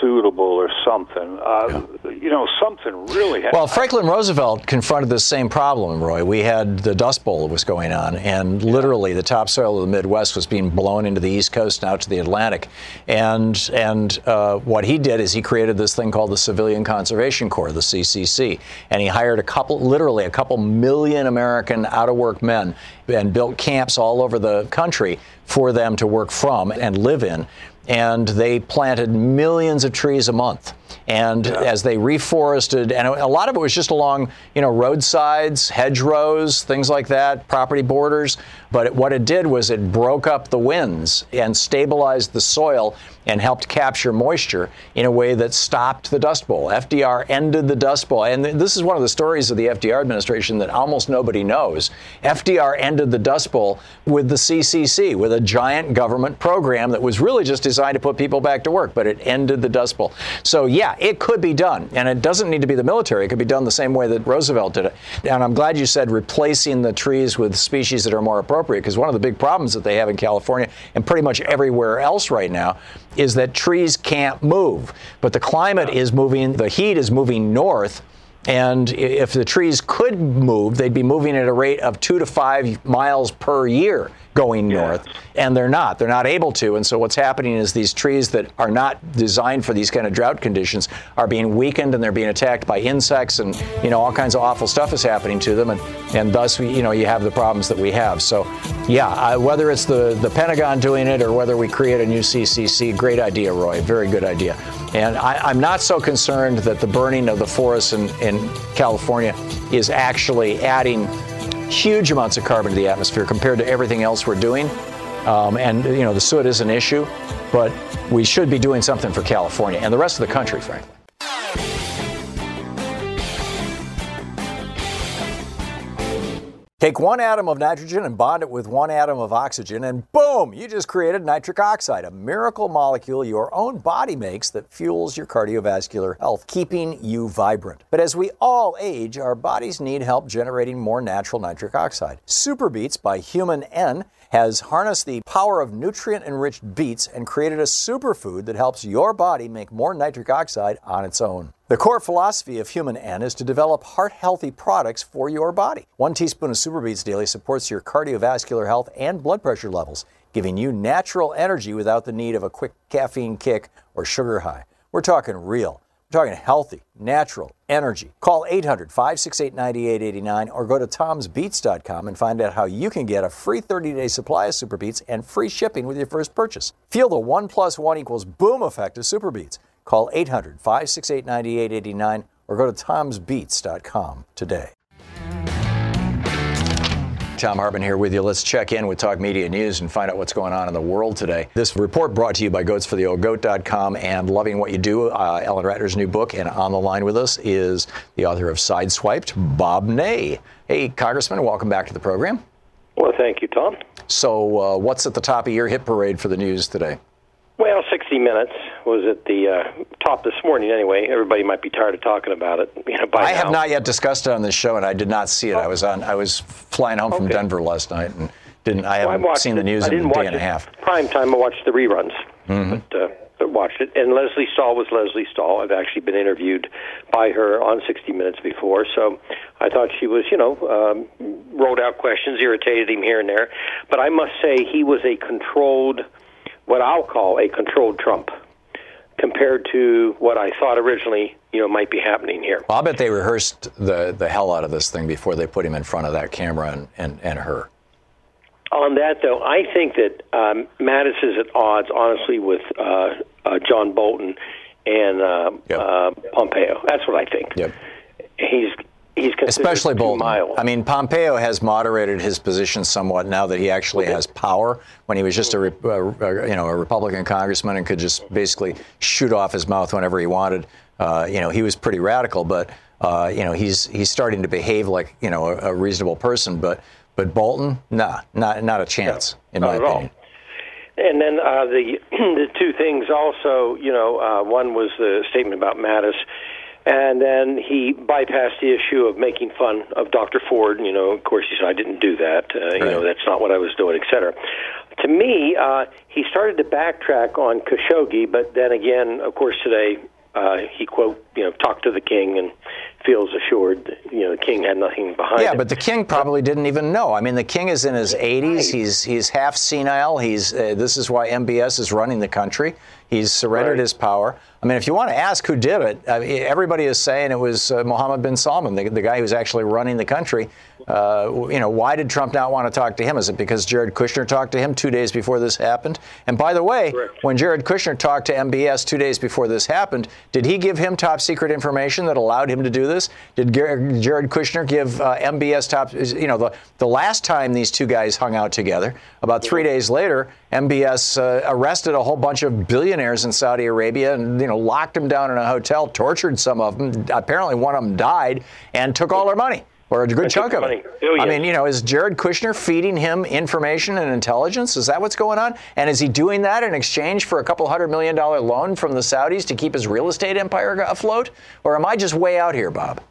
suitable or something. Uh, yeah. You know, something really. Ha- well, Franklin Roosevelt confronted the same problem, Roy. We had the Dust Bowl that was going on, and literally the topsoil of the Midwest was being blown into the East Coast and out to the Atlantic. And and uh, what he did is he created this thing called the Civilian Conservation Corps, the CCC, and he hired a couple, literally a couple million American out-of-work men, and built camps all over the country for them to work from and live in and they planted millions of trees a month. And yeah. as they reforested, and a lot of it was just along, you know, roadsides, hedgerows, things like that, property borders. But it, what it did was it broke up the winds and stabilized the soil and helped capture moisture in a way that stopped the Dust Bowl. FDR ended the Dust Bowl. And this is one of the stories of the FDR administration that almost nobody knows. FDR ended the Dust Bowl with the CCC, with a giant government program that was really just designed to put people back to work, but it ended the Dust Bowl. So, yeah, it could be done. And it doesn't need to be the military, it could be done the same way that Roosevelt did it. And I'm glad you said replacing the trees with species that are more appropriate, because one of the big problems that they have in California and pretty much everywhere else right now is that trees can't move. But the climate is moving, the heat is moving north. And if the trees could move, they'd be moving at a rate of two to five miles per year going north, and they're not. They're not able to. And so what's happening is these trees that are not designed for these kind of drought conditions are being weakened and they're being attacked by insects and you know all kinds of awful stuff is happening to them, and and thus you know you have the problems that we have. So yeah, uh, whether it's the the Pentagon doing it or whether we create a new CCC, great idea, Roy. Very good idea. And I, am not so concerned that the burning of the forests in, in California is actually adding huge amounts of carbon to the atmosphere compared to everything else we're doing. Um, and, you know, the soot is an issue, but we should be doing something for California and the rest of the country, frankly. Take one atom of nitrogen and bond it with one atom of oxygen, and boom, you just created nitric oxide, a miracle molecule your own body makes that fuels your cardiovascular health, keeping you vibrant. But as we all age, our bodies need help generating more natural nitric oxide. Super Beets by Human N has harnessed the power of nutrient enriched beets and created a superfood that helps your body make more nitric oxide on its own. The core philosophy of Human N is to develop heart healthy products for your body. One teaspoon of Super Beets daily supports your cardiovascular health and blood pressure levels, giving you natural energy without the need of a quick caffeine kick or sugar high. We're talking real. We're talking healthy, natural energy. Call 800 568 9889 or go to tomsbeats.com and find out how you can get a free 30 day supply of Super Beets and free shipping with your first purchase. Feel the 1 plus 1 equals boom effect of Super Beets. Call 800 568 9889 or go to tomsbeats.com today. Thom Hartmann here with you. Let's check in with Talk Media News and find out what's going on in the world today. This report brought to you by goatsfortheoldgoat.com and Loving What You Do, uh, Ellen Ratner's new book. And on the line with us is the author of Sideswiped, Bob Ney. Hey, Congressman, welcome back to the program. Well, thank you, Thom. So, uh, what's at the top of your hit parade for the news today? Well, 60 Minutes was at the uh, top this morning. Anyway, everybody might be tired of talking about it. You know, by I now. have not yet discussed it on this show, and I did not see it. I was on. I was flying home from Denver last night, and didn't. I Well, haven't watched seen the news in a day and a half. Prime time, I watched the reruns, Mm-hmm. but, uh, but watched it. And Lesley Stahl was Lesley Stahl. I've actually been interviewed by her on 60 Minutes before, so I thought she was, you know, um, rolled out questions, irritated him here and there. But I must say, he was a controlled, what I'll call a controlled Trump, compared to what I thought originally, you know, might be happening here. Well, I bet they rehearsed the, the hell out of this thing before they put him in front of that camera and, and, and her. On that, though, I think that um, Mattis is at odds, honestly, with uh, uh, John Bolton and uh, Yep. uh, Pompeo. That's what I think. Yep. He's he's Especially Bolton. mild. I mean, Pompeo has moderated his position somewhat now that he actually has power. When he was just a, re- uh, uh, you know a Republican congressman and could just basically shoot off his mouth whenever he wanted, uh, you know, he was pretty radical. But uh, you know, he's he's starting to behave like you know a, a reasonable person. But but Bolton, nah, not not a chance in not my at all. opinion. And then uh, the the two things also, you know, uh, one was the statement about Mattis, and then he bypassed the issue of making fun of Dr. Ford. You know, of course, he said I didn't do that. Uh, You know, that's not what I was doing, et cetera. To me, uh, he started to backtrack on Khashoggi, but then again, of course, today uh, he quote, you know, talked to the king and feels assured. That, you know, the king had nothing behind it. Yeah, him. but the king probably didn't even know. I mean, the king is in his 80s. He's he's half senile. He's uh, this is why MBS is running the country. He's surrendered Right. his power. I mean, if you want to ask who did it, I mean, everybody is saying it was uh, Mohammed bin Salman, the, the guy who's actually running the country. Uh, you know, why did Trump not want to talk to him? Is it because Jared Kushner talked to him two days before this happened? And by the way, Correct. when Jared Kushner talked to MBS two days before this happened, did he give him top secret information that allowed him to do this? Did Jared Kushner give uh, MBS top? You know, the the last time these two guys hung out together, about three days later, MBS uh, arrested a whole bunch of billionaires in Saudi Arabia and you know locked them down in a hotel, tortured some of them. Apparently, one of them died and took all their money. Or a good chunk of it. Billions. I mean, you know, is Jared Kushner feeding him information and intelligence? Is that what's going on? And is he doing that in exchange for a couple hundred million dollar loan from the Saudis to keep his real estate empire afloat? Or am I just way out here, Bob?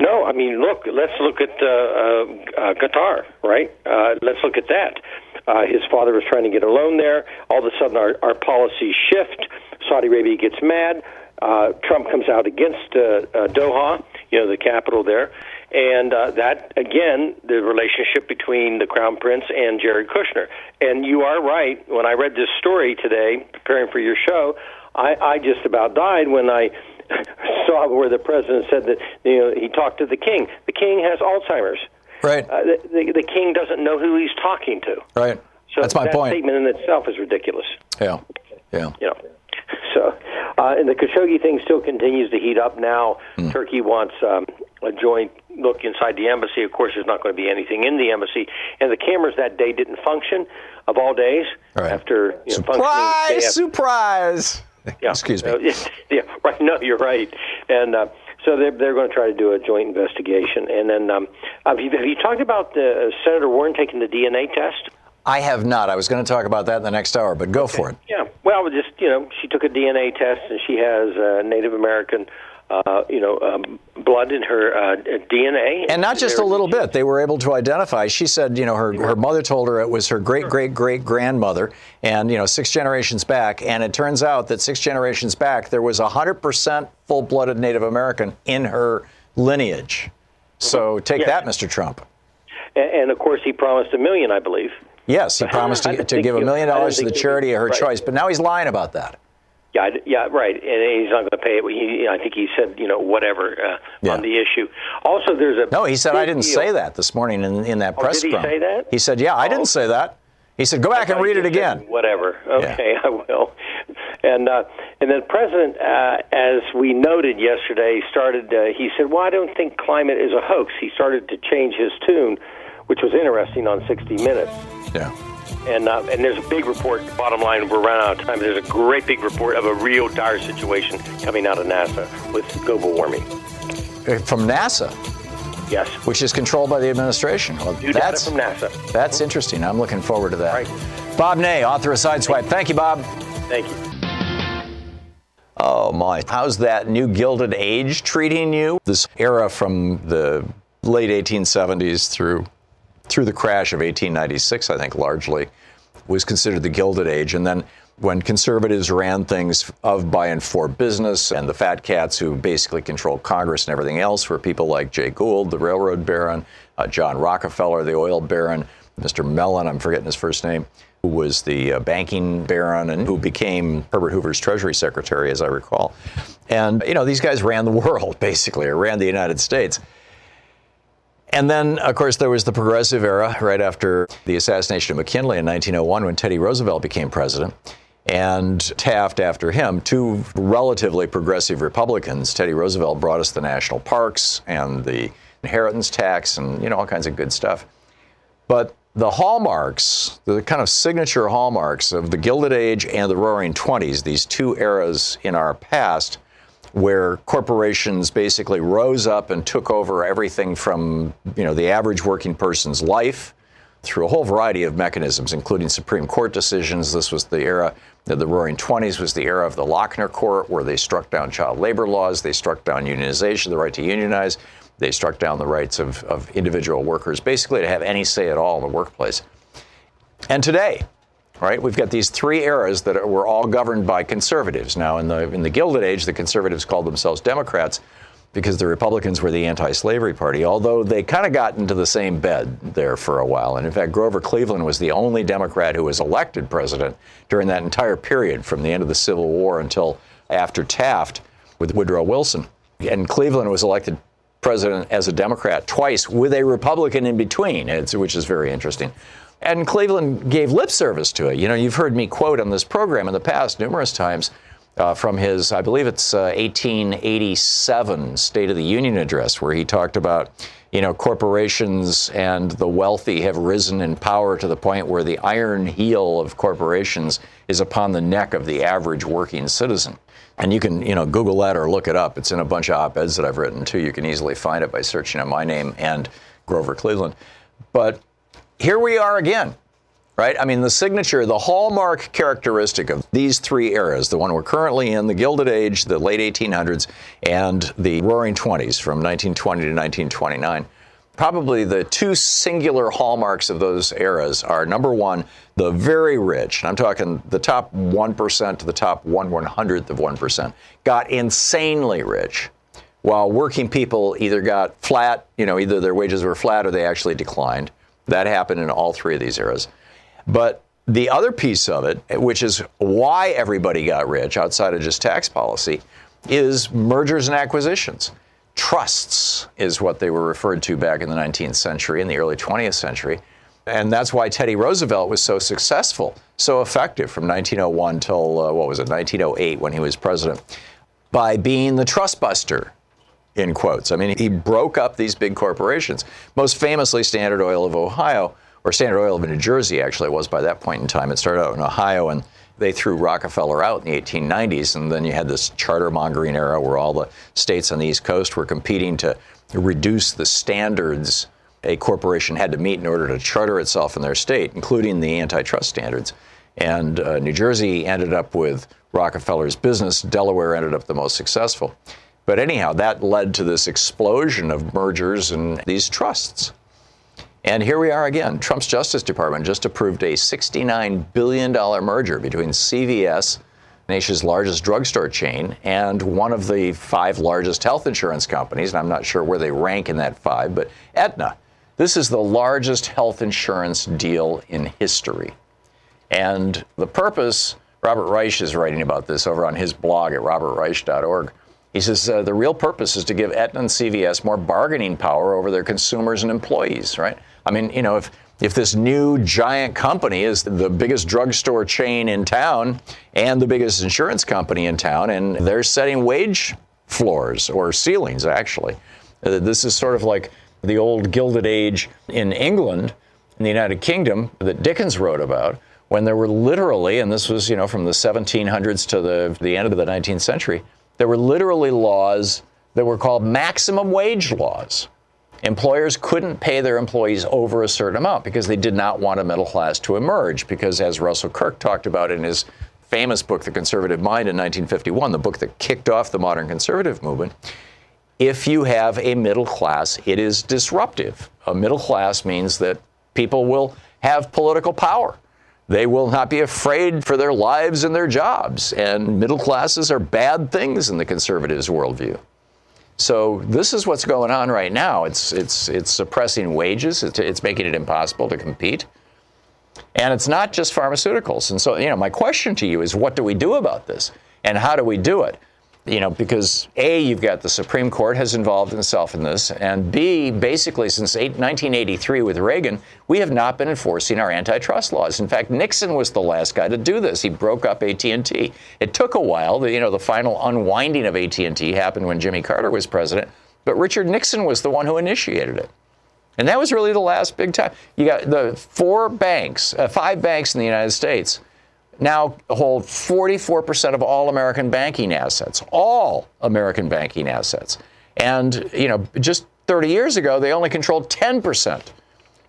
No, I mean, look, let's look at uh, uh, uh, Qatar, right? Uh, let's look at that. Uh, his father was trying to get a loan there. All of a sudden, our, our policies shift. Saudi Arabia gets mad. Uh, Trump comes out against uh, uh, Doha, you know, the capital there. And uh, that, again, the relationship between the Crown Prince and Jared Kushner. And you are right. When I read this story today, preparing for your show, I, I just about died when I saw where the president said that you know he talked to the king. The king has Alzheimer's. Right. Uh, the, the, the king doesn't know who he's talking to. Right. So That's my that point. statement in itself is ridiculous. Yeah. Yeah. You know. So, uh, and the Khashoggi thing still continues to heat up. Now, Hmm. Turkey wants um, a joint look inside the embassy. Of course, there's not going to be anything in the embassy, and the cameras that day didn't function. Of all days, Right. after you know, Surprise! after- Surprise! yeah. Excuse me. Uh, yeah, yeah, right. No, you're right. And uh, So they're they're going to try to do a joint investigation. And then, um, have you have you talked about the, uh, Senator Warren taking the DNA test? I have not. I was going to talk about that in the next hour, but go okay. for it. Yeah. Well, just you know, she took a DNA test and she has uh, Native American uh, you know, um, blood in her uh, DNA. And not just a little bit. They were able to identify. She said, you know, her, her mother told her it was her great great great grandmother, and you know, six generations back. And it turns out that six generations back, there was 100% full blooded Native American in her lineage. So take Yes. that, Mr. Trump. And, and of course, he promised a million, I believe. Yes, he promised to, to give a million dollars to the charity of her right. choice, but now he's lying about that. Yeah, I- yeah, right. And he's not going to pay it. He, you know, I think he said, you know, whatever uh, Yeah. on the issue. Also, there's a No, he said I didn't deal. say that this morning in, in that Oh, press did he say that? He said, yeah, I Oh. didn't say that. He said, go back and Oh, read it again. Whatever. Okay, I will. And uh, and then President, uh, as we noted yesterday, started. Uh, he said, "Well, I don't think climate is a hoax." He started to change his tune, which was interesting on 60 Minutes. Yeah. And uh, and there's a big report. Bottom line, we're running out of time. There's a great big report of a real dire situation coming out of NASA with global warming. Uh, From NASA, Yes, which is controlled by the administration. Well, that's, from NASA. that's interesting. I'm looking forward to that. Right. Bob Ney, author of Sideswipe. Thank you, Bob. Thank you. Oh, my. How's that new Gilded Age treating you? This era from the late 1870s through through the crash of 1896, I think, largely was considered the Gilded Age. And then when conservatives ran things of, by, and for business, and the fat cats who basically controlled Congress and everything else were people like Jay Gould, the railroad baron, uh, John Rockefeller, the oil baron, Mr. Mellon, I'm forgetting his first name, who was the uh, banking baron and who became Herbert Hoover's Treasury Secretary, as I recall. And, you know, these guys ran the world, basically, or ran the United States. And then, of course, there was the progressive era right after the assassination of McKinley in 1901 when Teddy Roosevelt became president. And Taft after him, two relatively progressive Republicans. Teddy Roosevelt brought us the national parks and the inheritance tax and, you know, all kinds of good stuff. But the hallmarks, the kind of signature hallmarks of the Gilded Age and the Roaring Twenties, these two eras in our past, where corporations basically rose up and took over everything from you know the average working person's life through a whole variety of mechanisms, including Supreme Court decisions. This was the era, the, Roaring Twenties was the era of the Lochner Court, where they struck down child labor laws, they struck down unionization, the right to unionize, they struck down the rights of, of individual workers, basically to have any say at all in the workplace. And today, right, we've got these three eras that were all governed by conservatives. Now, in the in the Gilded Age, the conservatives called themselves Democrats because the Republicans were the anti-slavery party. Although they kind of got into the same bed there for a while, and in fact, Grover Cleveland was the only Democrat who was elected president during that entire period, from the end of the Civil War until after Taft with Woodrow Wilson. And Cleveland was elected president as a Democrat twice with a Republican in between, which is very interesting. And Cleveland gave lip service to it. You know, you've heard me quote on this program in the past numerous times uh, from his, I believe it's uh, 1887 State of the Union address, where he talked about, you know, corporations and the wealthy have risen in power to the point where the iron heel of corporations is upon the neck of the average working citizen. And you can, you know, Google that or look it up. It's in a bunch of op-eds that I've written too. You can easily find it by searching on my name and Grover Cleveland. But here we are again, right? I mean, the signature, the hallmark characteristic of these three eras, the one we're currently in, the Gilded Age, the late 1800s, and the Roaring Twenties from 1920 to 1929. Probably the two singular hallmarks of those eras are number one, the very rich, and I'm talking the top 1% to the top 1 100th of 1%, got insanely rich while working people either got flat, you know, either their wages were flat or they actually declined. That happened in all three of these eras. But the other piece of it, which is why everybody got rich outside of just tax policy, is mergers and acquisitions. Trusts is what they were referred to back in the 19th century and the early 20th century. And that's why Teddy Roosevelt was so successful, so effective from 1901 till, uh, what was it, 1908 when he was president, by being the trust buster in quotes. I mean, he broke up these big corporations. Most famously, Standard Oil of Ohio, or Standard Oil of New Jersey, actually, was by that point in time. It started out in Ohio and they threw Rockefeller out in the 1890s, and then you had this charter mongering era where all the states on the East Coast were competing to reduce the standards a corporation had to meet in order to charter itself in their state, including the antitrust standards. And uh, New Jersey ended up with Rockefeller's business. Delaware ended up the most successful. But anyhow, that led to this explosion of mergers and these trusts. And here we are again. Trump's Justice Department just approved a $69 billion merger between CVS, nation's largest drugstore chain, and one of the five largest health insurance companies. And I'm not sure where they rank in that five, but Aetna. This is the largest health insurance deal in history. And the purpose, Robert Reich is writing about this over on his blog at robertreich.org. He says uh, the real purpose is to give Aetna and CVS more bargaining power over their consumers and employees, right? I mean, you know, if if this new giant company is the biggest drugstore chain in town and the biggest insurance company in town, and they're setting wage floors or ceilings, actually, uh, this is sort of like the old Gilded Age in England, in the United Kingdom, that Dickens wrote about, when there were literally, and this was, you know, from the 1700s to the, the end of the 19th century, there were literally laws that were called maximum wage laws. Employers couldn't pay their employees over a certain amount because they did not want a middle class to emerge. Because, as Russell Kirk talked about in his famous book, The Conservative Mind, in 1951, the book that kicked off the modern conservative movement, if you have a middle class, it is disruptive. A middle class means that people will have political power. They will not be afraid for their lives and their jobs. And middle classes are bad things in the conservatives' worldview. So this is what's going on right now. It's it's it's suppressing wages. It's, it's making it impossible to compete. And it's not just pharmaceuticals. And so, you know, my question to you is what do we do about this? And how do we do it? You know, because A, you've got the Supreme Court has involved itself in this, and B, basically since 1983 with Reagan, we have not been enforcing our antitrust laws. In fact, Nixon was the last guy to do this. He broke up AT&T. It took a while. You know, the final unwinding of AT&T happened when Jimmy Carter was president, but Richard Nixon was the one who initiated it. And that was really the last big time. You got the four banks, uh, five banks in the United States now hold 44% of all American banking assets, all American banking assets. And, you know, just 30 years ago, they only controlled 10%.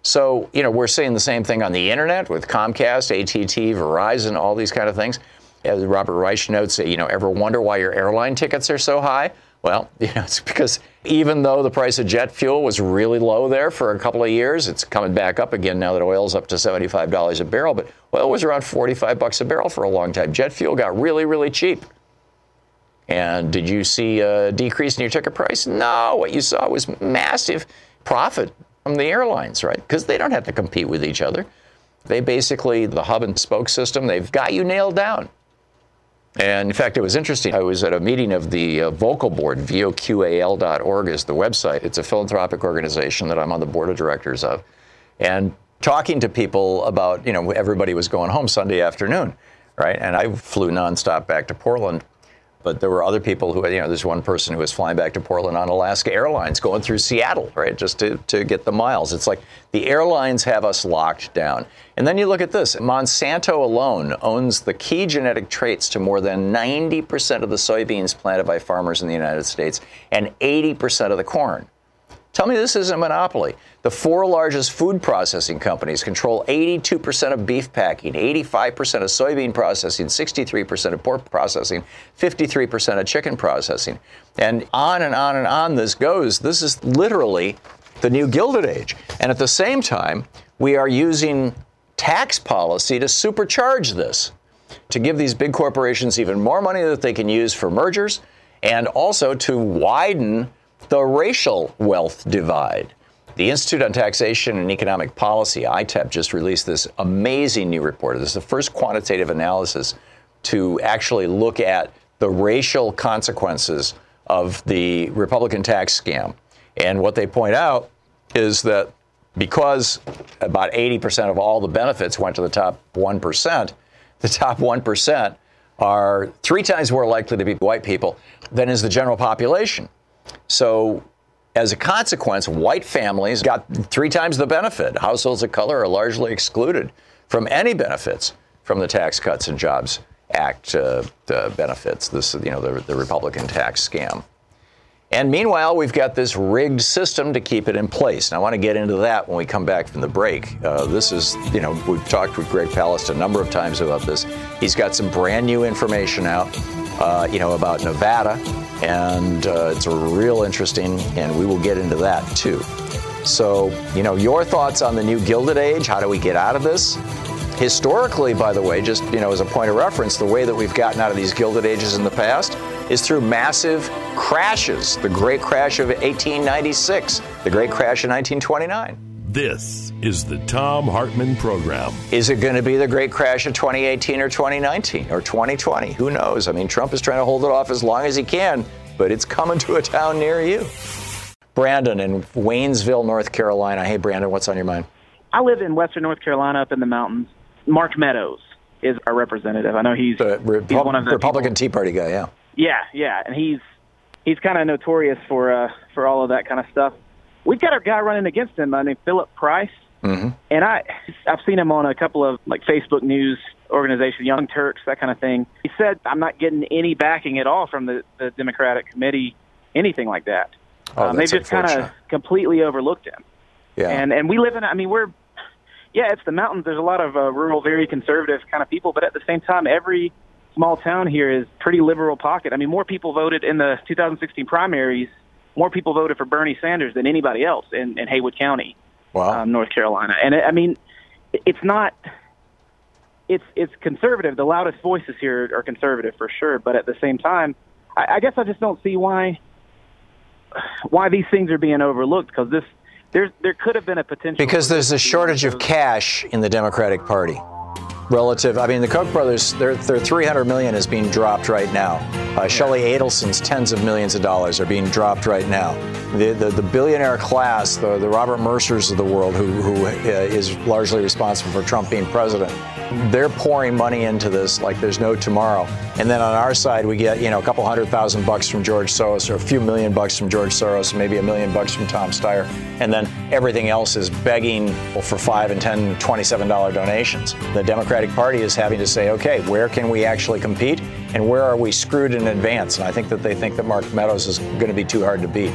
So, you know, we're seeing the same thing on the internet with Comcast, AT&T, Verizon, all these kind of things. As Robert Reich notes, you know, ever wonder why your airline tickets are so high? Well, you know, it's because even though the price of jet fuel was really low there for a couple of years, it's coming back up again now that oil's up to $75 a barrel. But oil was around 45 bucks a barrel for a long time. Jet fuel got really, really cheap. And did you see a decrease in your ticket price? No. What you saw was massive profit from the airlines, right? Because they don't have to compete with each other. They basically, the hub and spoke system, they've got you nailed down. And in fact, it was interesting. I was at a meeting of the uh, Voqal board, Voqal Board, voqal.org is the website. It's a philanthropic organization that I'm on the board of directors of. And talking to people about, you know, everybody was going home Sunday afternoon, right? And I flew nonstop back to Portland but there were other people who, you know, there's one person who was flying back to Portland on Alaska Airlines going through Seattle, right, just to, to get the miles. It's like the airlines have us locked down. And then you look at this Monsanto alone owns the key genetic traits to more than 90% of the soybeans planted by farmers in the United States and 80% of the corn. Tell me this isn't a monopoly. The four largest food processing companies control 82% of beef packing, 85% of soybean processing, 63% of pork processing, 53% of chicken processing. And on and on and on this goes. This is literally the new Gilded Age. And at the same time, we are using tax policy to supercharge this, to give these big corporations even more money that they can use for mergers, and also to widen the racial wealth divide. The Institute on Taxation and Economic Policy, ITEP, just released this amazing new report. This is the first quantitative analysis to actually look at the racial consequences of the Republican tax scam. And what they point out is that because about 80% of all the benefits went to the top 1%, the top 1% are three times more likely to be white people than is the general population. So, as a consequence, white families got three times the benefit. Households of color are largely excluded from any benefits from the Tax Cuts and Jobs Act uh, benefits. This, you know, the, the Republican tax scam. And meanwhile, we've got this rigged system to keep it in place. And I want to get into that when we come back from the break. Uh, this is, you know, we've talked with Greg Palast a number of times about this. He's got some brand new information out, uh, you know, about Nevada. And uh, it's real interesting, and we will get into that too. So, you know, your thoughts on the new Gilded Age? How do we get out of this? Historically, by the way, just you know, as a point of reference, the way that we've gotten out of these Gilded Ages in the past is through massive crashes. The Great Crash of 1896, the Great Crash of 1929. This is the Thom Hartmann Program. Is it going to be the Great Crash of 2018 or 2019 or 2020? Who knows? I mean, Trump is trying to hold it off as long as he can, but it's coming to a town near you. Brandon in Waynesville, North Carolina. Hey, Brandon, what's on your mind? I live in Western North Carolina, up in the mountains. Mark Meadows is our representative. I know he's, the Repu- he's one of the Republican people. Tea Party guy. Yeah. Yeah, yeah, and he's he's kind of notorious for uh, for all of that kind of stuff. We've got a guy running against him. I named Philip Price, mm-hmm. and I I've seen him on a couple of like Facebook news organization, Young Turks, that kind of thing. He said, "I'm not getting any backing at all from the, the Democratic committee, anything like that." Oh, um, they just kind of completely overlooked him. Yeah. And and we live in. I mean, we're yeah, it's the mountains. There's a lot of uh, rural, very conservative kind of people, but at the same time, every small town here is pretty liberal pocket. I mean, more people voted in the 2016 primaries. More people voted for Bernie Sanders than anybody else in, in Haywood County, wow. um, North Carolina. And it, I mean, it's not. It's it's conservative. The loudest voices here are conservative for sure, but at the same time, I, I guess I just don't see why why these things are being overlooked because this there's there could have been a potential because there's a shortage of cash in the Democratic Party relative. I mean, the Koch brothers, their, their 300 million is being dropped right now. Uh, Sheldon Adelson's tens of millions of dollars are being dropped right now. The, the, the billionaire class, the, the Robert Mercers of the world, who, who uh, is largely responsible for Trump being president, they're pouring money into this like there's no tomorrow. And then on our side, we get, you know, a couple hundred thousand bucks from George Soros or a few million bucks from George Soros, maybe a million bucks from Tom Steyer. And then everything else is begging for five and ten, $27 donations. The Democratic Party is having to say, okay, where can we actually compete and where are we screwed in advance? And I think that they think that Mark Meadows is going to be too hard to beat.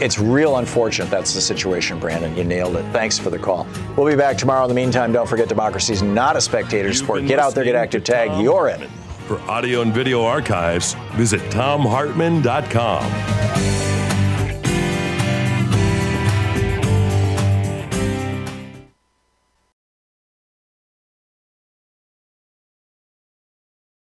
It's real unfortunate that's the situation, Brandon. You nailed it. Thanks for the call. We'll be back tomorrow. In the meantime, don't forget democracy is not a spectator sport. Get out there, get active, tag. You're in it. For audio and video archives, visit thomhartmann.com.